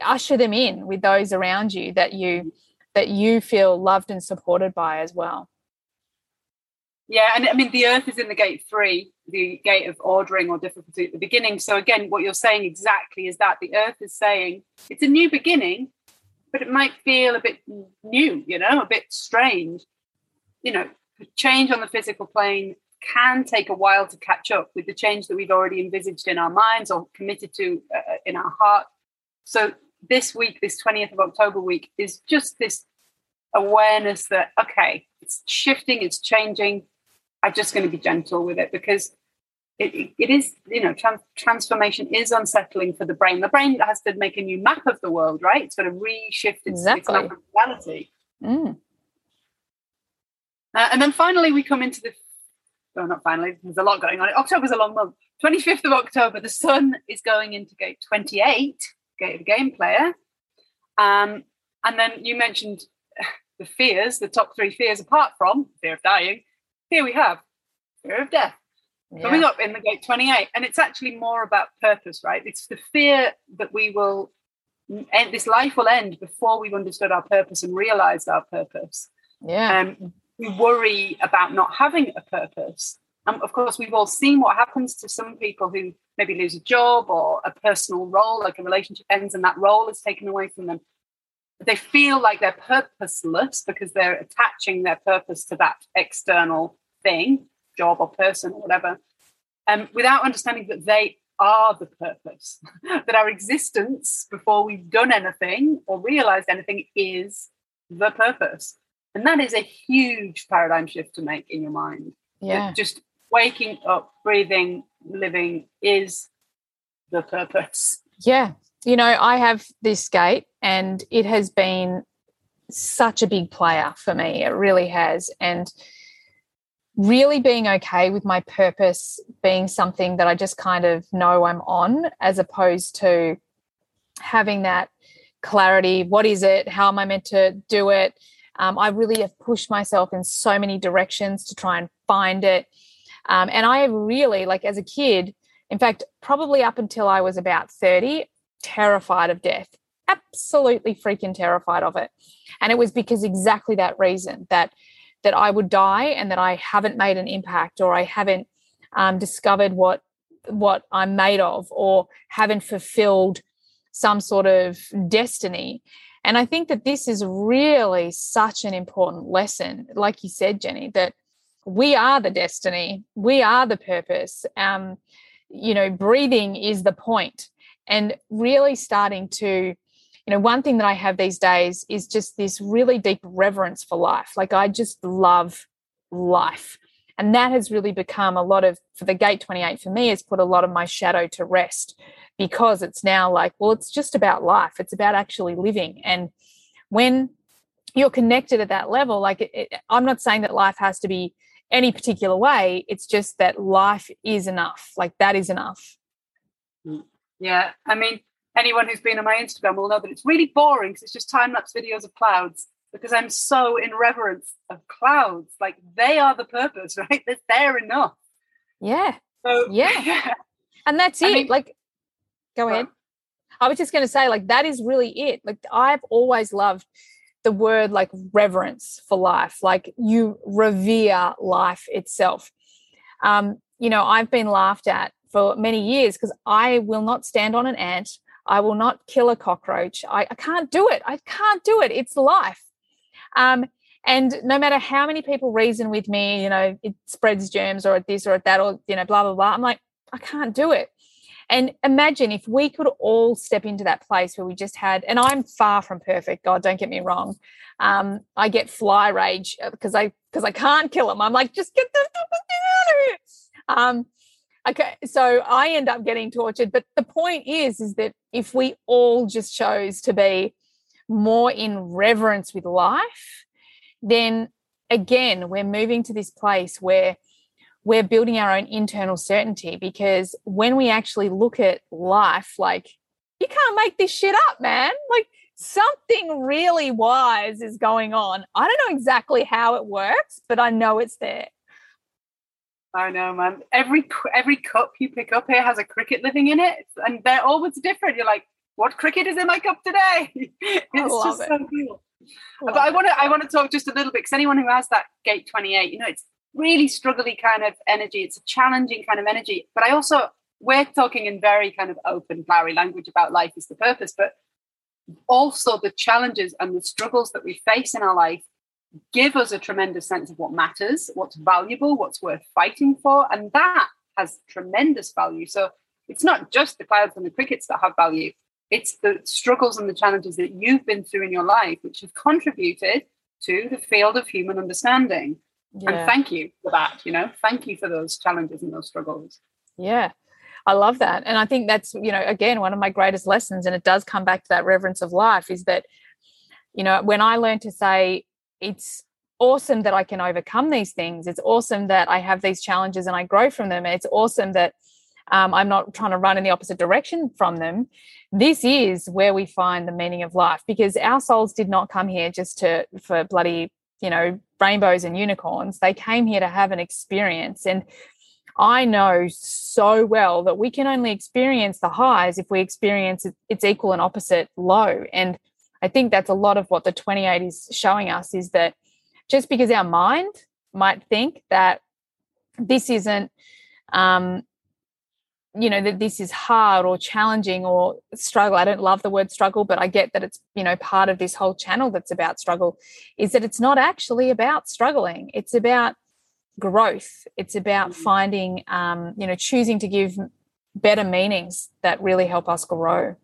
usher them in with those around you that you that you feel loved and supported by as well yeah, and I mean the Earth is in the gate three, the gate of ordering or difficulty at the beginning. So again, what you're saying exactly is that the Earth is saying it's a new beginning, but it might feel a bit new, you know, a bit strange. You know, change on the physical plane can take a while to catch up with the change that we've already envisaged in our minds or committed to uh, in our heart. So this week, this 20th of October week, is just this awareness that okay, it's shifting, it's changing I'm just going to be gentle with it because it, it is, you know, trans- transformation is unsettling for the brain. The brain has to make a new map of the world, right? It's got to reshift its, exactly. its map of reality. Mm. Uh, and then finally, we come into the, well, not finally, there's a lot going on. October's a long month. 25th of October, the sun is going into gate 28, gate of the game player. Um, and then you mentioned the fears, the top three fears, apart from fear of dying, here we have fear of death yeah. coming up in the gate 28 and it's actually more about purpose right? It's the fear that we will end this life will end before we've understood our purpose and realized our purpose. Yeah. Um, we worry about not having a purpose. And of course, we've all seen what happens to some people who maybe lose a job or a personal role, like a relationship ends and that role is taken away from them. They feel like they're purposeless because they're attaching their purpose to that external thing, job or person or whatever, um, without understanding that they are the purpose, [laughs] that our existence before we've done anything or realized anything is the purpose. And that is a huge paradigm shift to make in your mind. Yeah. That just waking up, breathing, living is the purpose. Yeah. You know, I have this gate and it has been such a big player for me. It really has. And really being okay with my purpose being something that I just kind of know I'm on, as opposed to having that clarity. What is it? How am I meant to do it? Um, I really have pushed myself in so many directions to try and find it. Um, and I really, like as a kid, in fact, probably up until I was about 30, terrified of death, absolutely freaking terrified of it. And it was because exactly that reason that that I would die and that I haven't made an impact or I haven't um, discovered what what I'm made of or haven't fulfilled some sort of destiny. And I think that this is really such an important lesson, like you said, Jenni, that we are the destiny, we are the purpose. Um, you know, breathing is the point, and really starting to you know, one thing that I have these days is just this really deep reverence for life. Like I just love life. And that has really become a lot of, for the Gate 28 for me, has put a lot of my shadow to rest because it's now like, well, it's just about life. It's about actually living. And when you're connected at that level, like it, it, I'm not saying that life has to be any particular way. It's just that life is enough. Like that is enough. Mm. Yeah. I mean, anyone who's been on my Instagram will know that it's really boring because it's just time lapse videos of clouds because I'm so in reverence of clouds. Like they are the purpose, [laughs] right? They're there enough. Yeah. So, yeah. [laughs] yeah. And that's it. I mean, like, go ahead. I was just going to say, like, that is really it. Like, I've always loved the word like reverence for life, like, you revere life itself. Um, you know, I've been laughed at for many years because I will not stand on an ant. I will not kill a cockroach. I, I can't do it. I can't do it. It's life. Um, and no matter how many people reason with me, you know, it spreads germs or at this or at that or, you know, blah, blah, blah. I'm like, I can't do it. And imagine if we could all step into that place where we just had, and I'm far from perfect. God, don't get me wrong. Um, I get fly rage because uh, I because I can't kill them. I'm like, just get the out of here. Um, okay so i end up getting tortured but the point is is that if we all just chose to be more in reverence with life then again we're moving to this place where we're building our own internal certainty because when we actually look at life like you can't make this shit up man. Like something really wise is going on. I don't know exactly how it works but i know it's there I know, man. Every every cup you pick up here has a cricket living in it, and they're always different. You're like, what cricket is in my cup today? [laughs] it's just it. so cool. Love but I want to I want to talk just a little bit because anyone who has that gate 28, you know, it's really struggly kind of energy. It's a challenging kind of energy. But I also we're talking in very kind of open, flowery language about life is the purpose, but also the challenges and the struggles that we face in our life give us a tremendous sense of what matters, what's valuable, what's worth fighting for. And that has tremendous value. So it's not just the clouds and the crickets that have value, it's the struggles and the challenges that you've been through in your life, which have contributed to the field of human understanding. Yeah. And thank you for that. You know, thank you for those challenges and those struggles. Yeah. I love that. And I think that's, you know, again, one of my greatest lessons, and it does come back to that reverence of life, is that, you know, when I learned to say, it's awesome that I can overcome these things. It's awesome that I have these challenges and I grow from them. It's awesome that um, I'm not trying to run in the opposite direction from them. This is where we find the meaning of life because our souls did not come here just to for bloody, you know, rainbows and unicorns. They came here to have an experience. And I know so well that we can only experience the highs if we experience its equal and opposite low. And I think that's a lot of what the 28 is showing us is that just because our mind might think that this isn't um, you know that this is hard or challenging or struggle i don't love the word struggle but i get that it's you know part of this whole channel that's about struggle is that it's not actually about struggling. It's about growth. It's about mm-hmm. finding um, you know choosing to give better meanings that really help us grow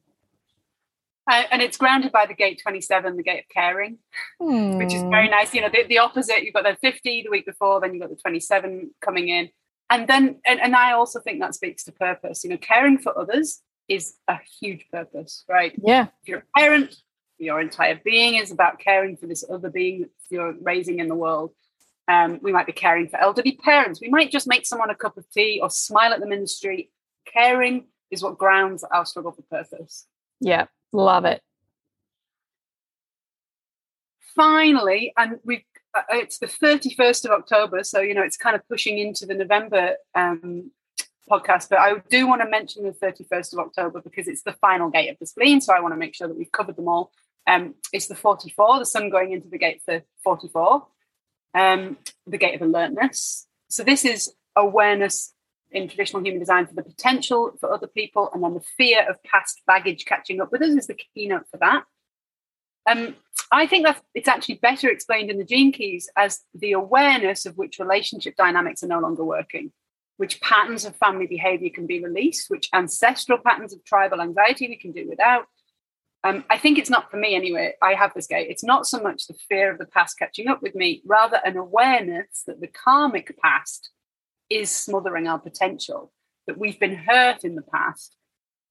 uh, and it's grounded by the gate 27 the gate of caring hmm. which is very nice. You know the, the opposite you've got the 50 the week before then you've got the 27 coming in. And then and, and i also think that speaks to purpose. You know caring for others is a huge purpose right? Yeah. If you're a parent your entire being is about caring for this other being that you're raising in the world. Um, we might be caring for elderly parents. We might just make someone a cup of tea or smile at them in the street. Caring is what grounds our struggle for purpose. Yeah love it finally and we've uh, it's the 31st of October, so you know it's kind of pushing into the November um, podcast. But I do want to mention the 31st of October because it's the final gate of the spleen, so I want to make sure that we've covered them all. Um, it's the 44, the sun going into the gate for 44, um, the gate of alertness. So this is awareness in traditional human design for the potential for other people, and then the fear of past baggage catching up with us is the keynote for that. Um, I think that it's actually better explained in the gene keys as the awareness of which relationship dynamics are no longer working, which patterns of family behavior can be released, which ancestral patterns of tribal anxiety we can do without. Um, I think it's not for me anyway. I have this gate. It's not so much the fear of the past catching up with me, rather an awareness that the karmic past is smothering our potential, that we've been hurt in the past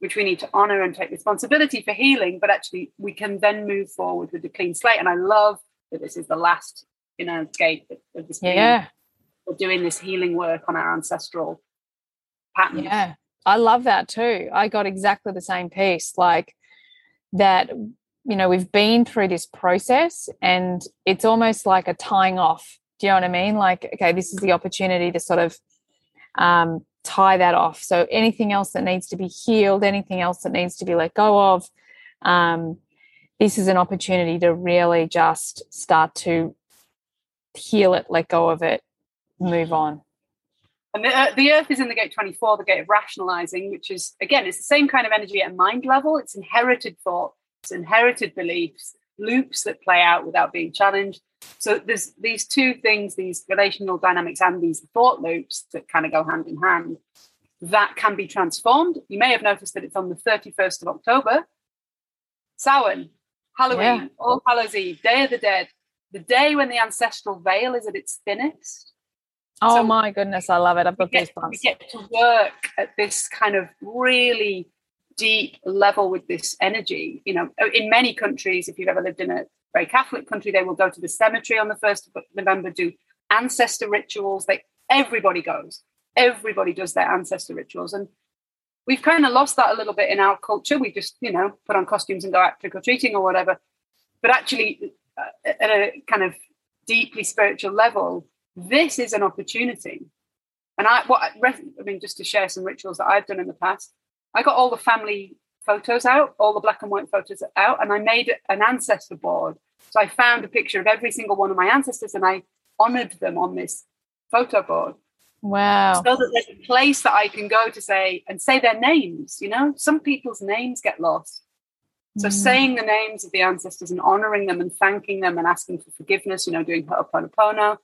which we need to honor and take responsibility for healing, but actually we can then move forward with a clean slate. And I love that this is the last, you know, gate of this. Yeah. We're doing this healing work on our ancestral patterns. Yeah. I love that too. I got exactly the same piece. Like that, you know, we've been through this process and it's almost like a tying off. Do you know what I mean? Like, okay, this is the opportunity to sort of um, tie that off. So anything else that needs to be healed, anything else that needs to be let go of, um, this is an opportunity to really just start to heal it, let go of it, move on. And the, uh, the earth is in the gate 24, the gate of rationalizing, which is, again, it's the same kind of energy at mind level. It's inherited thoughts, inherited beliefs, loops that play out without being challenged. So there's these two things, these relational dynamics and these thought loops that kind of go hand in hand, that can be transformed. You may have noticed that it's on the 31st of October. Samhain, Halloween, yeah. All Hallows Eve, Day of the Dead, the day when the ancestral veil is at its thinnest. Oh so my goodness, I love it. I've got these We get to work at this kind of really deep level with this energy. You know, in many countries, if you've ever lived in a very Catholic country, they will go to the cemetery on the 1st of November, do ancestor rituals. They everybody goes. Everybody does their ancestor rituals. And we've kind of lost that a little bit in our culture. We just, you know, put on costumes and go out trick or treating or whatever. But actually, uh, at a kind of deeply spiritual level, this is an opportunity. And I, what I mean, just to share some rituals that I've done in the past, I got all the family photos out, all the black and white photos out, and I made an ancestor board. So I found a picture of every single one of my ancestors and I honored them on this photo board. Wow. So that there's a place that I can go to say and say their names, you know? Some people's names get lost. So mm. saying the names of the ancestors and honoring them and thanking them and asking for forgiveness, you know, doing Ho'oponopono,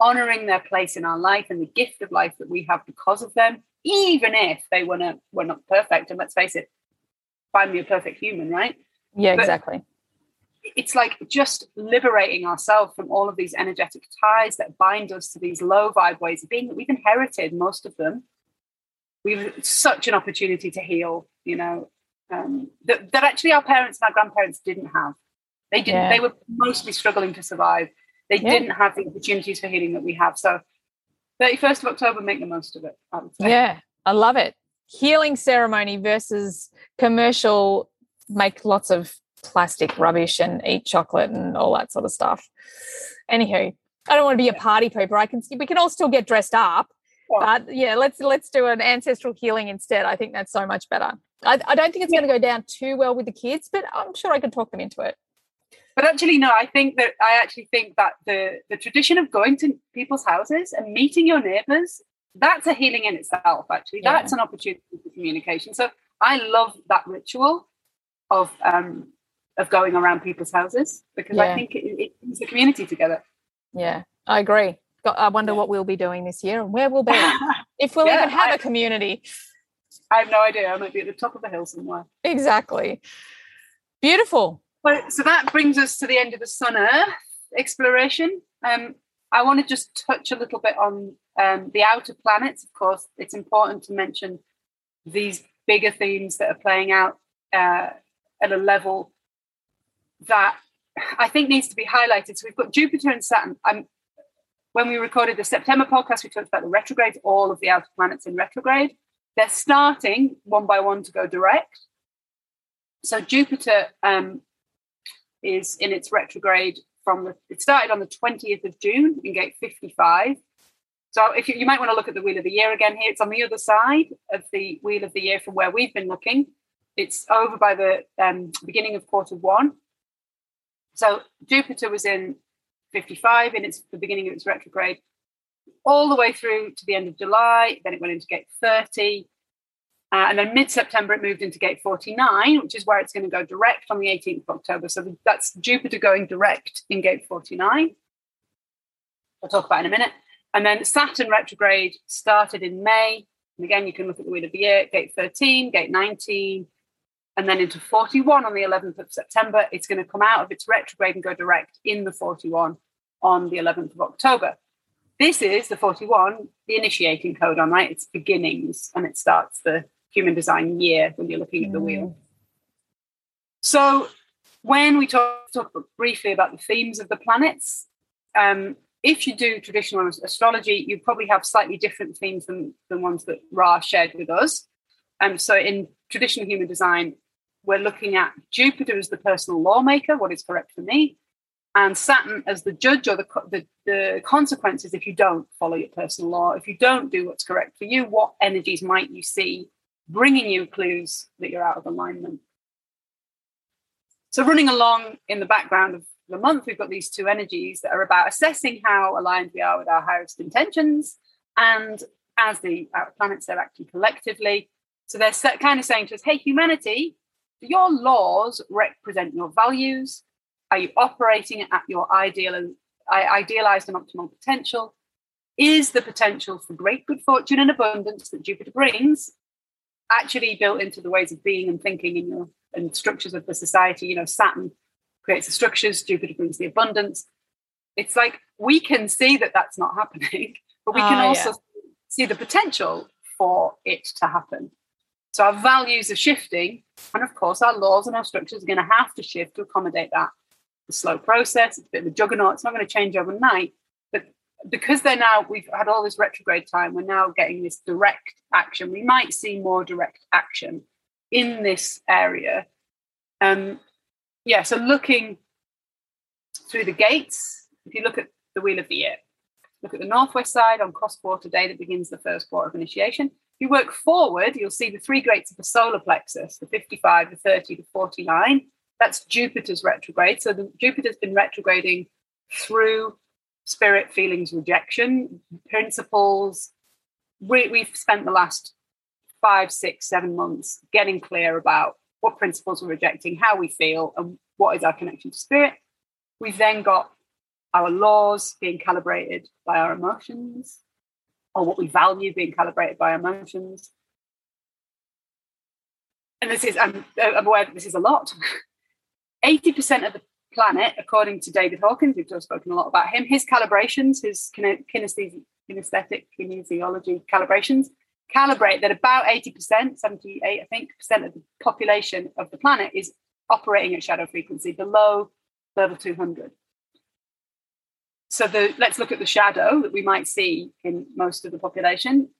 honoring their place in our life and the gift of life that we have because of them, even if they were not, were not perfect. And let's face it, find me a perfect human, right? Yeah, but exactly. It's like just liberating ourselves from all of these energetic ties that bind us to these low vibe ways of being that we've inherited, most of them. We've such an opportunity to heal, you know, um, that, that actually our parents and our grandparents didn't have. They didn't, yeah. they were mostly struggling to survive. They yeah. didn't have the opportunities for healing that we have. So 31st of October, make the most of it. Yeah, I love it healing ceremony versus commercial make lots of plastic rubbish and eat chocolate and all that sort of stuff. Anywho, I don't want to be a party pooper. I can we can all still get dressed up, yeah. but yeah, let's let's do an ancestral healing instead. I think that's so much better. I, I don't think it's yeah. going to go down too well with the kids, but I'm sure I could talk them into it. But actually, no. I think that I actually think that the the tradition of going to people's houses and meeting your neighbours that's a healing in itself, actually. Yeah. That's an opportunity for communication. So I love that ritual of um, of going around people's houses because yeah. I think it, it brings the community together. Yeah, I agree. I wonder yeah. what we'll be doing this year and where we'll be [laughs] if we'll yeah, even have I, a community. I have no idea. I might be at the top of a hill somewhere. Exactly. Beautiful. Well, so that brings us to the end of the Sun Earth exploration. Um, I want to just touch a little bit on um, the outer planets. Of course, it's important to mention these bigger themes that are playing out uh, at a level that I think needs to be highlighted. So we've got Jupiter and Saturn. When we recorded the September podcast, we talked about the retrogrades, all of the outer planets in retrograde. They're starting one by one to go direct. So Jupiter um, is in its retrograde from the, it started on the 20th of June in gate 55. So if you, you might want to look at the wheel of the year again here, it's on the other side of the wheel of the year from where we've been looking. It's over by the um, beginning of quarter one. So Jupiter was in 55 and it's the beginning of its retrograde all the way through to the end of July. Then it went into gate 30. Uh, and then mid September, it moved into gate 49, which is where it's going to go direct on the 18th of October. So that's Jupiter going direct in gate 49. I'll talk about in a minute. And then Saturn retrograde started in May. And again, you can look at the wheel of the year, gate 13, gate 19, and then into 41 on the 11th of September. It's going to come out of its retrograde and go direct in the 41 on the 11th of October. This is the 41, the initiating codon, right? It's beginnings and it starts the human design year when you're looking at the wheel. Mm. So when we talk, talk briefly about the themes of the planets, um, if you do traditional astrology, you probably have slightly different themes than the ones that Ra shared with us. Um, so in traditional human design, we're looking at Jupiter as the personal lawmaker, what is correct for me, and Saturn as the judge or the, the, the, consequences if you don't follow your personal law. If you don't do what's correct for you, what energies might you see bringing you clues that you're out of alignment? So, running along in the background of the month, we've got these two energies that are about assessing how aligned we are with our highest intentions. And as the planets, they're acting collectively. So, they're kind of saying to us, hey, humanity, your laws represent your values? Are you operating at your ideal and idealized and optimal potential? Is the potential for great good fortune and abundance that Jupiter brings actually built into the ways of being and thinking in your and structures of the society? You know, Saturn creates the structures, Jupiter brings the abundance. It's like we can see that that's not happening, [laughs] but we can uh, also yeah. see the potential for it to happen. So our values are shifting, and of course, our laws and our structures are going to have to shift to accommodate that. A slow process, it's a bit of a juggernaut, it's not going to change overnight. Because they're now, we've had all this retrograde time, we're now getting this direct action. We might see more direct action in this area. Um, yeah, so looking through the gates, if you look at the wheel of the year, look at the northwest side on cross quarter day that begins the first quarter of initiation If you work forward, you'll see the three gates of the solar plexus, the 55, the 30, the 49. That's Jupiter's retrograde. So the, Jupiter's been retrograding through spirit, feelings, rejection, principles. We, we've spent the last five, six, seven months getting clear about what principles we're rejecting, how we feel, and what is our connection to spirit. We've then got our laws being calibrated by our emotions, or what we value being calibrated by our emotions. And this is, I'm, I'm aware that this is a lot. [laughs] 80% of the planet, according to David Hawkins, we've just spoken a lot about him, his calibrations, his kinesthetic, kinesthetic kinesiology calibrations, calibrate that about 80%, 78, I think, percent of the population of the planet is operating at shadow frequency below level 200. So the, let's look at the shadow that we might see in most of the population.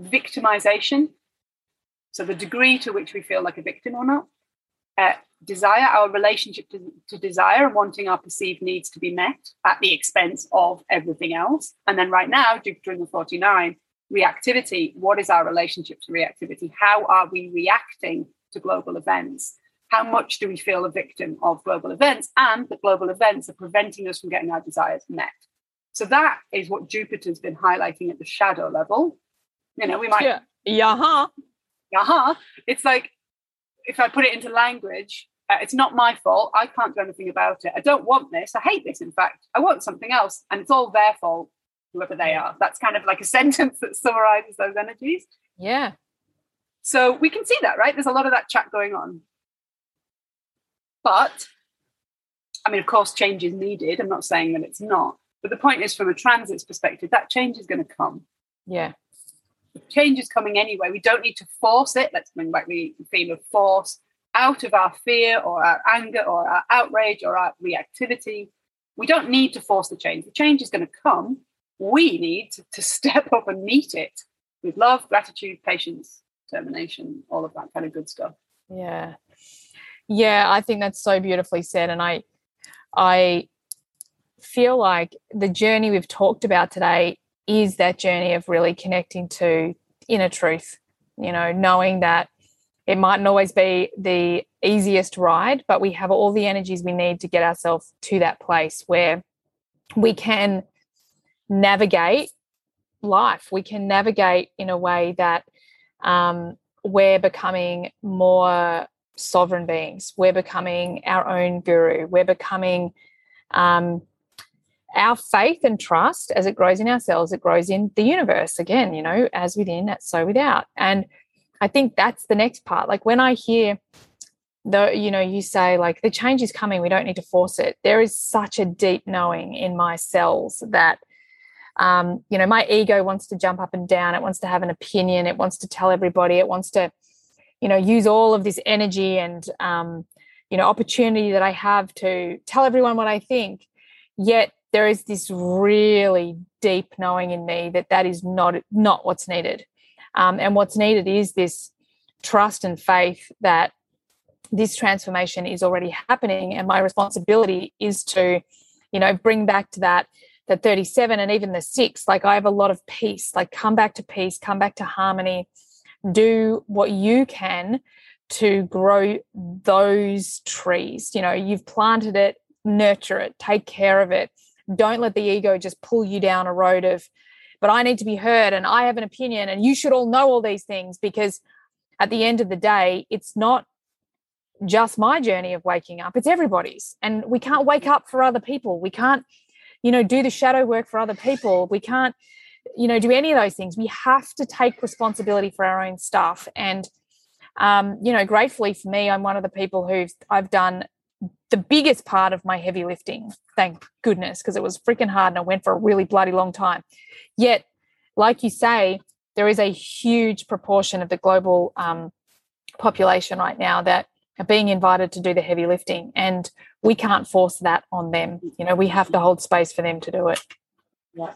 Victimization, so the degree to which we feel like a victim or not. Uh, desire, our relationship to, to desire and wanting our perceived needs to be met at the expense of everything else. And then right now, Jupiter in the 49, reactivity. What is our relationship to reactivity? How are we reacting to global events? how much do we feel a victim of global events and that global events are preventing us from getting our desires met So that is what Jupiter's been highlighting at the shadow level. You know, we might Yeah. Yeah. aha. It's like if I put it into language, uh, it's not my fault. I can't do anything about it. I don't want this. I hate this. In fact, I want something else, and it's all their fault, whoever they are. That's kind of like a [laughs] sentence that summarizes those energies. Yeah. So we can see that, right? There's a lot of that chat going on. But, I mean, of course, change is needed. I'm not saying that it's not. But the point is, from a transit's perspective, that change is going to come. Yeah. Change is coming anyway. We don't need to force it. Let's bring back the theme of force out of our fear or our anger or our outrage or our reactivity. We don't need to force the change. The change is going to come. We need to, [laughs] step up and meet it with love, gratitude, patience, determination, all of that kind of good stuff. Yeah. Yeah, I think that's so beautifully said. And I I feel like the journey we've talked about today is that journey of really connecting to inner truth, you know, knowing that it mightn't always be the easiest ride, but we have all the energies we need to get ourselves to that place where we can navigate life. We can navigate in a way that um, we're becoming more sovereign beings. We're becoming our own guru. We're becoming um, our faith and trust as it grows in ourselves, it grows in the universe again, you know, as within, that's so without. And I think that's the next part. Like when I hear the, you know, you say like the change is coming, we don't need to force it. There is such a deep knowing in my cells that um, you know, my ego wants to jump up and down. It wants to have an opinion. It wants to tell everybody. It wants to, you know, use all of this energy and, um, you know, opportunity that I have to tell everyone what I think. Yet there is this really deep knowing in me that that is not not what's needed. Um, and what's needed is this trust and faith that this transformation is already happening, and my responsibility is to, you know, bring back to that the 37 and even the six. Like i have a lot of peace. Like come back to peace come back to harmony. Do what you can to grow those trees. You know you've planted it nurture it take care of it. Don't let the ego just pull you down a road of but i need to be heard and i have an opinion and you should all know all these things because at the end of the day it's not just my journey of waking up it's everybody's. And we can't wake up for other people. We can't you know do the shadow work for other people. We can't you know do any of those things. We have to take responsibility for our own stuff. And um, you know gratefully for me i'm one of the people who i've done the biggest part of my heavy lifting thank goodness because it was freaking hard and i went for a really bloody long time. Yet like you say there is a huge proportion of the global um, population right now that are being invited to do the heavy lifting and we can't force that on them. You know we have to hold space for them to do it. Yeah.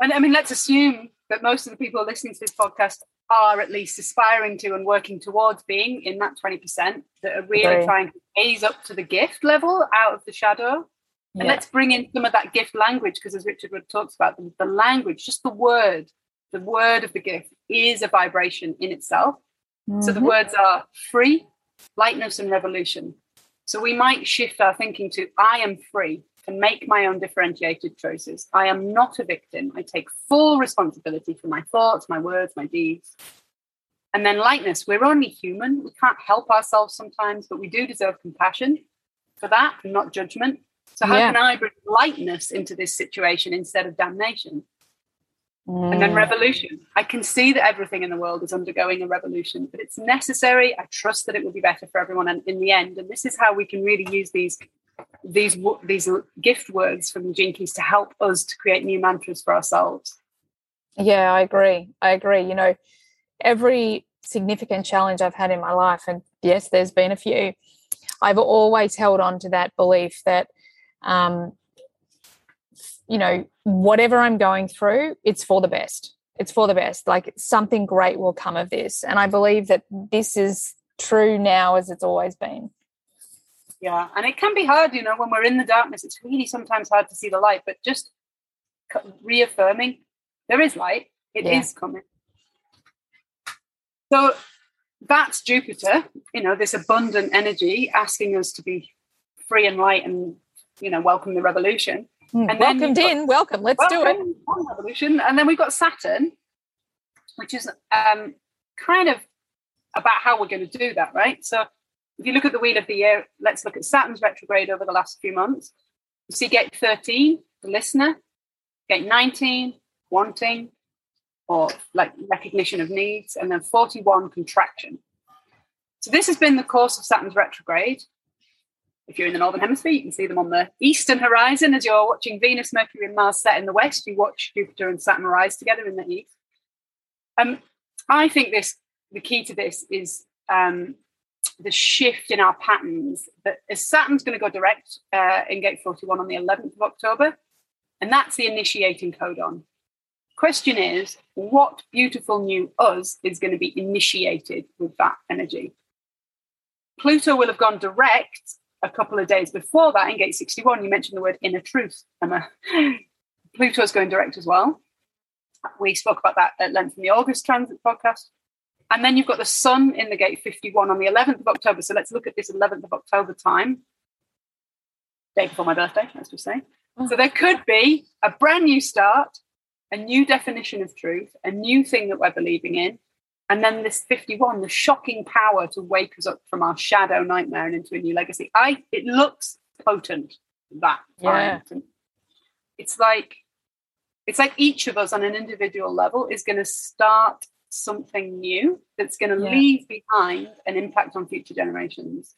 And i mean let's assume that most of the people listening to this podcast are at least aspiring to and working towards being in that 20% that are really Agree. trying to gaze up to the gift level out of the shadow and let's bring in some of that gift language because as Richard Rudd talks about the, the language just the word the word of the gift is a vibration in itself so the Mhm. words are free, lightness, and revolution. So we might shift our thinking to I am free to make my own differentiated choices. I am not a victim. I take full responsibility for my thoughts, my words, my deeds. And then lightness, we're only human. We can't help ourselves sometimes, but we do deserve compassion for that and not judgment. So, how Yeah. can I bring lightness into this situation instead of damnation? And then Mm. revolution. I can see that everything in the world is undergoing a revolution, but it's necessary. I trust that it will be better for everyone and in the end. And this is how we can really use these these these gift words from the Gene Keys to help us to create new mantras for ourselves. Yeah, I agree. I agree. You know, every significant challenge I've had in my life, and yes, there's been a few, I've always held on to that belief that, um, you know, whatever I'm going through, it's for the best. It's for the best. Like something great will come of this. And I believe that this is true now as it's always been. Yeah, and it can be hard, you know, when we're in the darkness. It's really sometimes hard to see the light, but just reaffirming there is light. It is Yeah. coming. So that's Jupiter, you know, this abundant energy asking us to be free and light and, you know, welcome the revolution. and welcomed in, welcome. Let's welcome, do it. Revolution, and then we've got Saturn, which is um, kind of about how we're going to do that, right? So if you look at the wheel of the year, let's look at Saturn's retrograde over the last few months. You see gate 13, the listener, gate 19, wanting, or like recognition of needs, and then 41, contraction. So this has been the course of Saturn's retrograde. If you're in the northern hemisphere, you can see them on the eastern horizon as you're watching Venus, Mercury, and Mars set in the west. You watch Jupiter and Saturn rise together in the east. Um, I think this the key to this is um, the shift in our patterns. That Saturn's going to go direct uh, in Gate 41 on the 11th of October, and that's the initiating codon. Question is, what beautiful new us is going to be initiated with that energy? Pluto will have gone direct a couple of days before that in Gate 61. You mentioned the word inner truth, Emma. Pluto's going direct as well. We spoke about that at length in the August transit podcast. And then you've got the sun in the gate 51 on the 11th of October. So let's look at this 11th of October time, day before my birthday, let's just say. Oh. So there could be a brand new start, a new definition of truth, a new thing that we're believing in. And then this 51, the shocking power to wake us up from our shadow nightmare and into a new legacy. I it looks potent that yeah. It's like it's like each of us on an individual level is going to start something new that's going to yeah. leave behind an impact on future generations.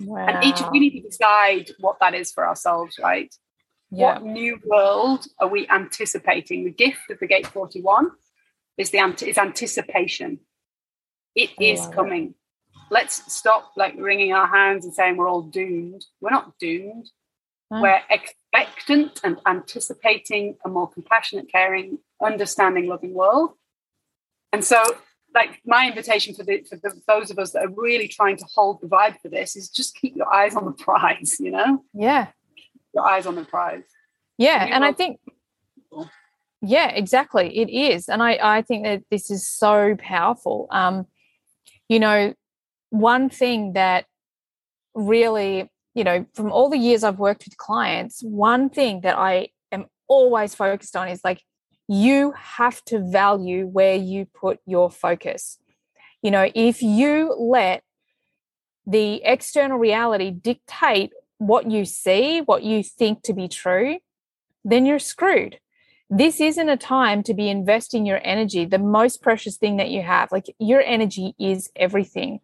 Wow. And each of we need to decide what that is for ourselves, right? Yeah. What new world are we anticipating? The gift of the Gate 41 is the is anticipation. It is coming. It. Let's stop like wringing our hands and saying we're all doomed. We're not doomed. We're expectant and anticipating a more compassionate, caring, understanding, loving world. And so, like my invitation for the for the, those of us that are really trying to hold the vibe for this is just keep your eyes on the prize. You know? Yeah. Your eyes on the prize. Yeah, and I think. Yeah, exactly. It is, and I I think that this is so powerful. Um, you know, one thing that really you know, from all the years I've worked with clients, one thing that I am always focused on is like you have to value where you put your focus. You know, if you let the external reality dictate what you see, what you think to be true, then you're screwed. This isn't a time to be investing your energy, the most precious thing that you have. Like your energy is everything.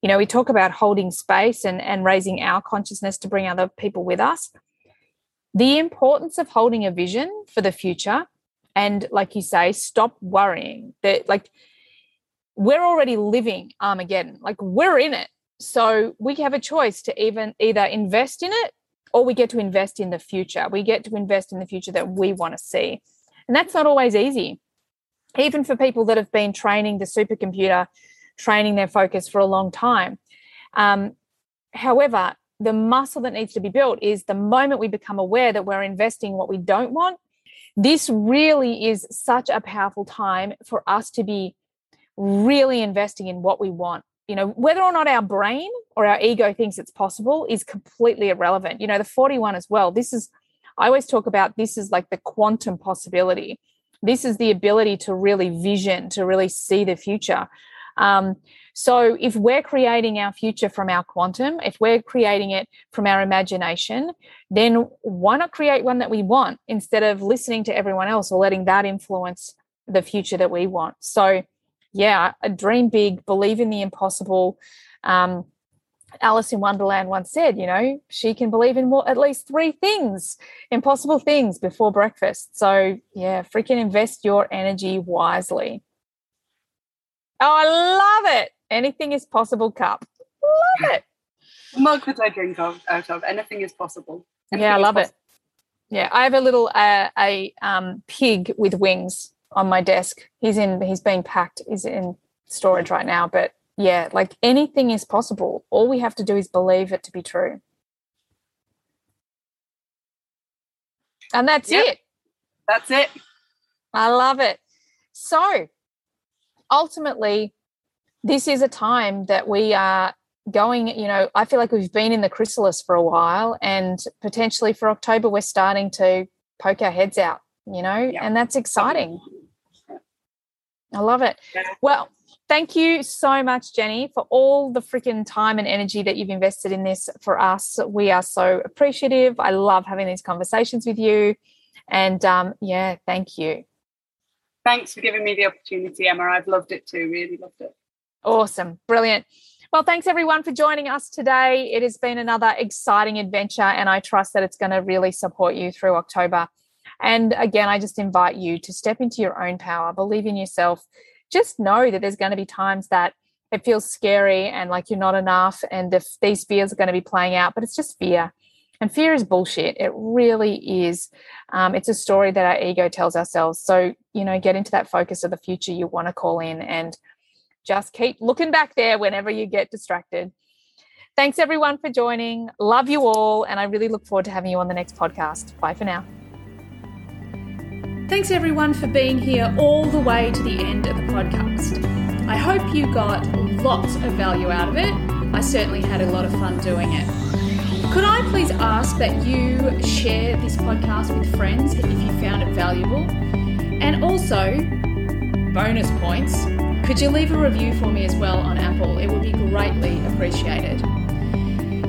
You know, we talk about holding space and, and raising our consciousness to bring other people with us. The importance of holding a vision for the future and like you say stop worrying that like we're already living armageddon. Like we're in it. So we have a choice to even either invest in it or we get to invest in the future. We get to invest in the future that we want to see. And that's not always easy. Even for people that have been training the supercomputer training their focus for a long time. Um, however the muscle that needs to be built is the moment we become aware that we're investing what we don't want this really is such a powerful time for us to be really investing in what we want. You know, whether or not our brain or our ego thinks it's possible is completely irrelevant. You know, the 41 as well. This is, I always talk about this is like the quantum possibility. This is the ability to really vision, to really see the future. Um, so if we're creating our future from our quantum, if we're creating it from our imagination, then why not create one that we want instead of listening to everyone else or letting that influence the future that we want? So, yeah, dream big, believe in the impossible. Um, Alice in Wonderland once said, you know, she can believe in more, at least three things, impossible things before breakfast. So, yeah, freaking invest your energy wisely. Oh, I love it. Anything is possible cup. Love it. Mug that I drink of, out of. Anything is possible. Anything yeah, I love it. Yeah, I have a little uh, a um, pig with wings on my desk. He's in. He's being packed. He's in storage right now. But yeah, like anything is possible. All we have to do is believe it to be true. And that's yep. it. That's it. I love it. So ultimately, this is a time that we are going, you know, I feel like we've been in the chrysalis for a while and potentially for October, we're starting to poke our heads out, you know, yeah. and that's exciting. I love it. Well, thank you so much, Jenni, for all the freaking time and energy that you've invested in this for us. We are so appreciative. I love having these conversations with you. And um, yeah, thank you. Thanks for giving me the opportunity, Emma. I've loved it too. Really loved it. Awesome. Brilliant. Well, thanks everyone for joining us today. It has been another exciting adventure, and I trust that it's going to really support you through October. And again, I just invite you to step into your own power, believe in yourself. Just know that there's going to be times that it feels scary and like you're not enough, and if these fears are going to be playing out, but it's just fear. And fear is bullshit. It really is. Um, it's a story that our ego tells ourselves. So, you know, get into that focus of the future you want to call in and just keep looking back there whenever you get distracted. Thanks everyone for joining. Love you all. And I really look forward to having you on the next podcast. Bye for now. Thanks everyone for being here all the way to the end of the podcast. I hope you got lots of value out of it. I certainly had a lot of fun doing it. Could I please ask that you share this podcast with friends if you found it valuable? And also, bonus points, could you leave a review for me as well on Apple? It would be greatly appreciated.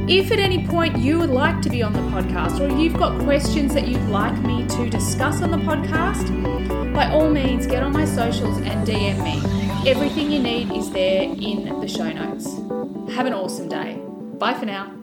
If at any point you would like to be on the podcast or you've got questions that you'd like me to discuss on the podcast, by all means get on my socials and DM me. Everything you need is there in the show notes. Have an awesome day. Bye for now.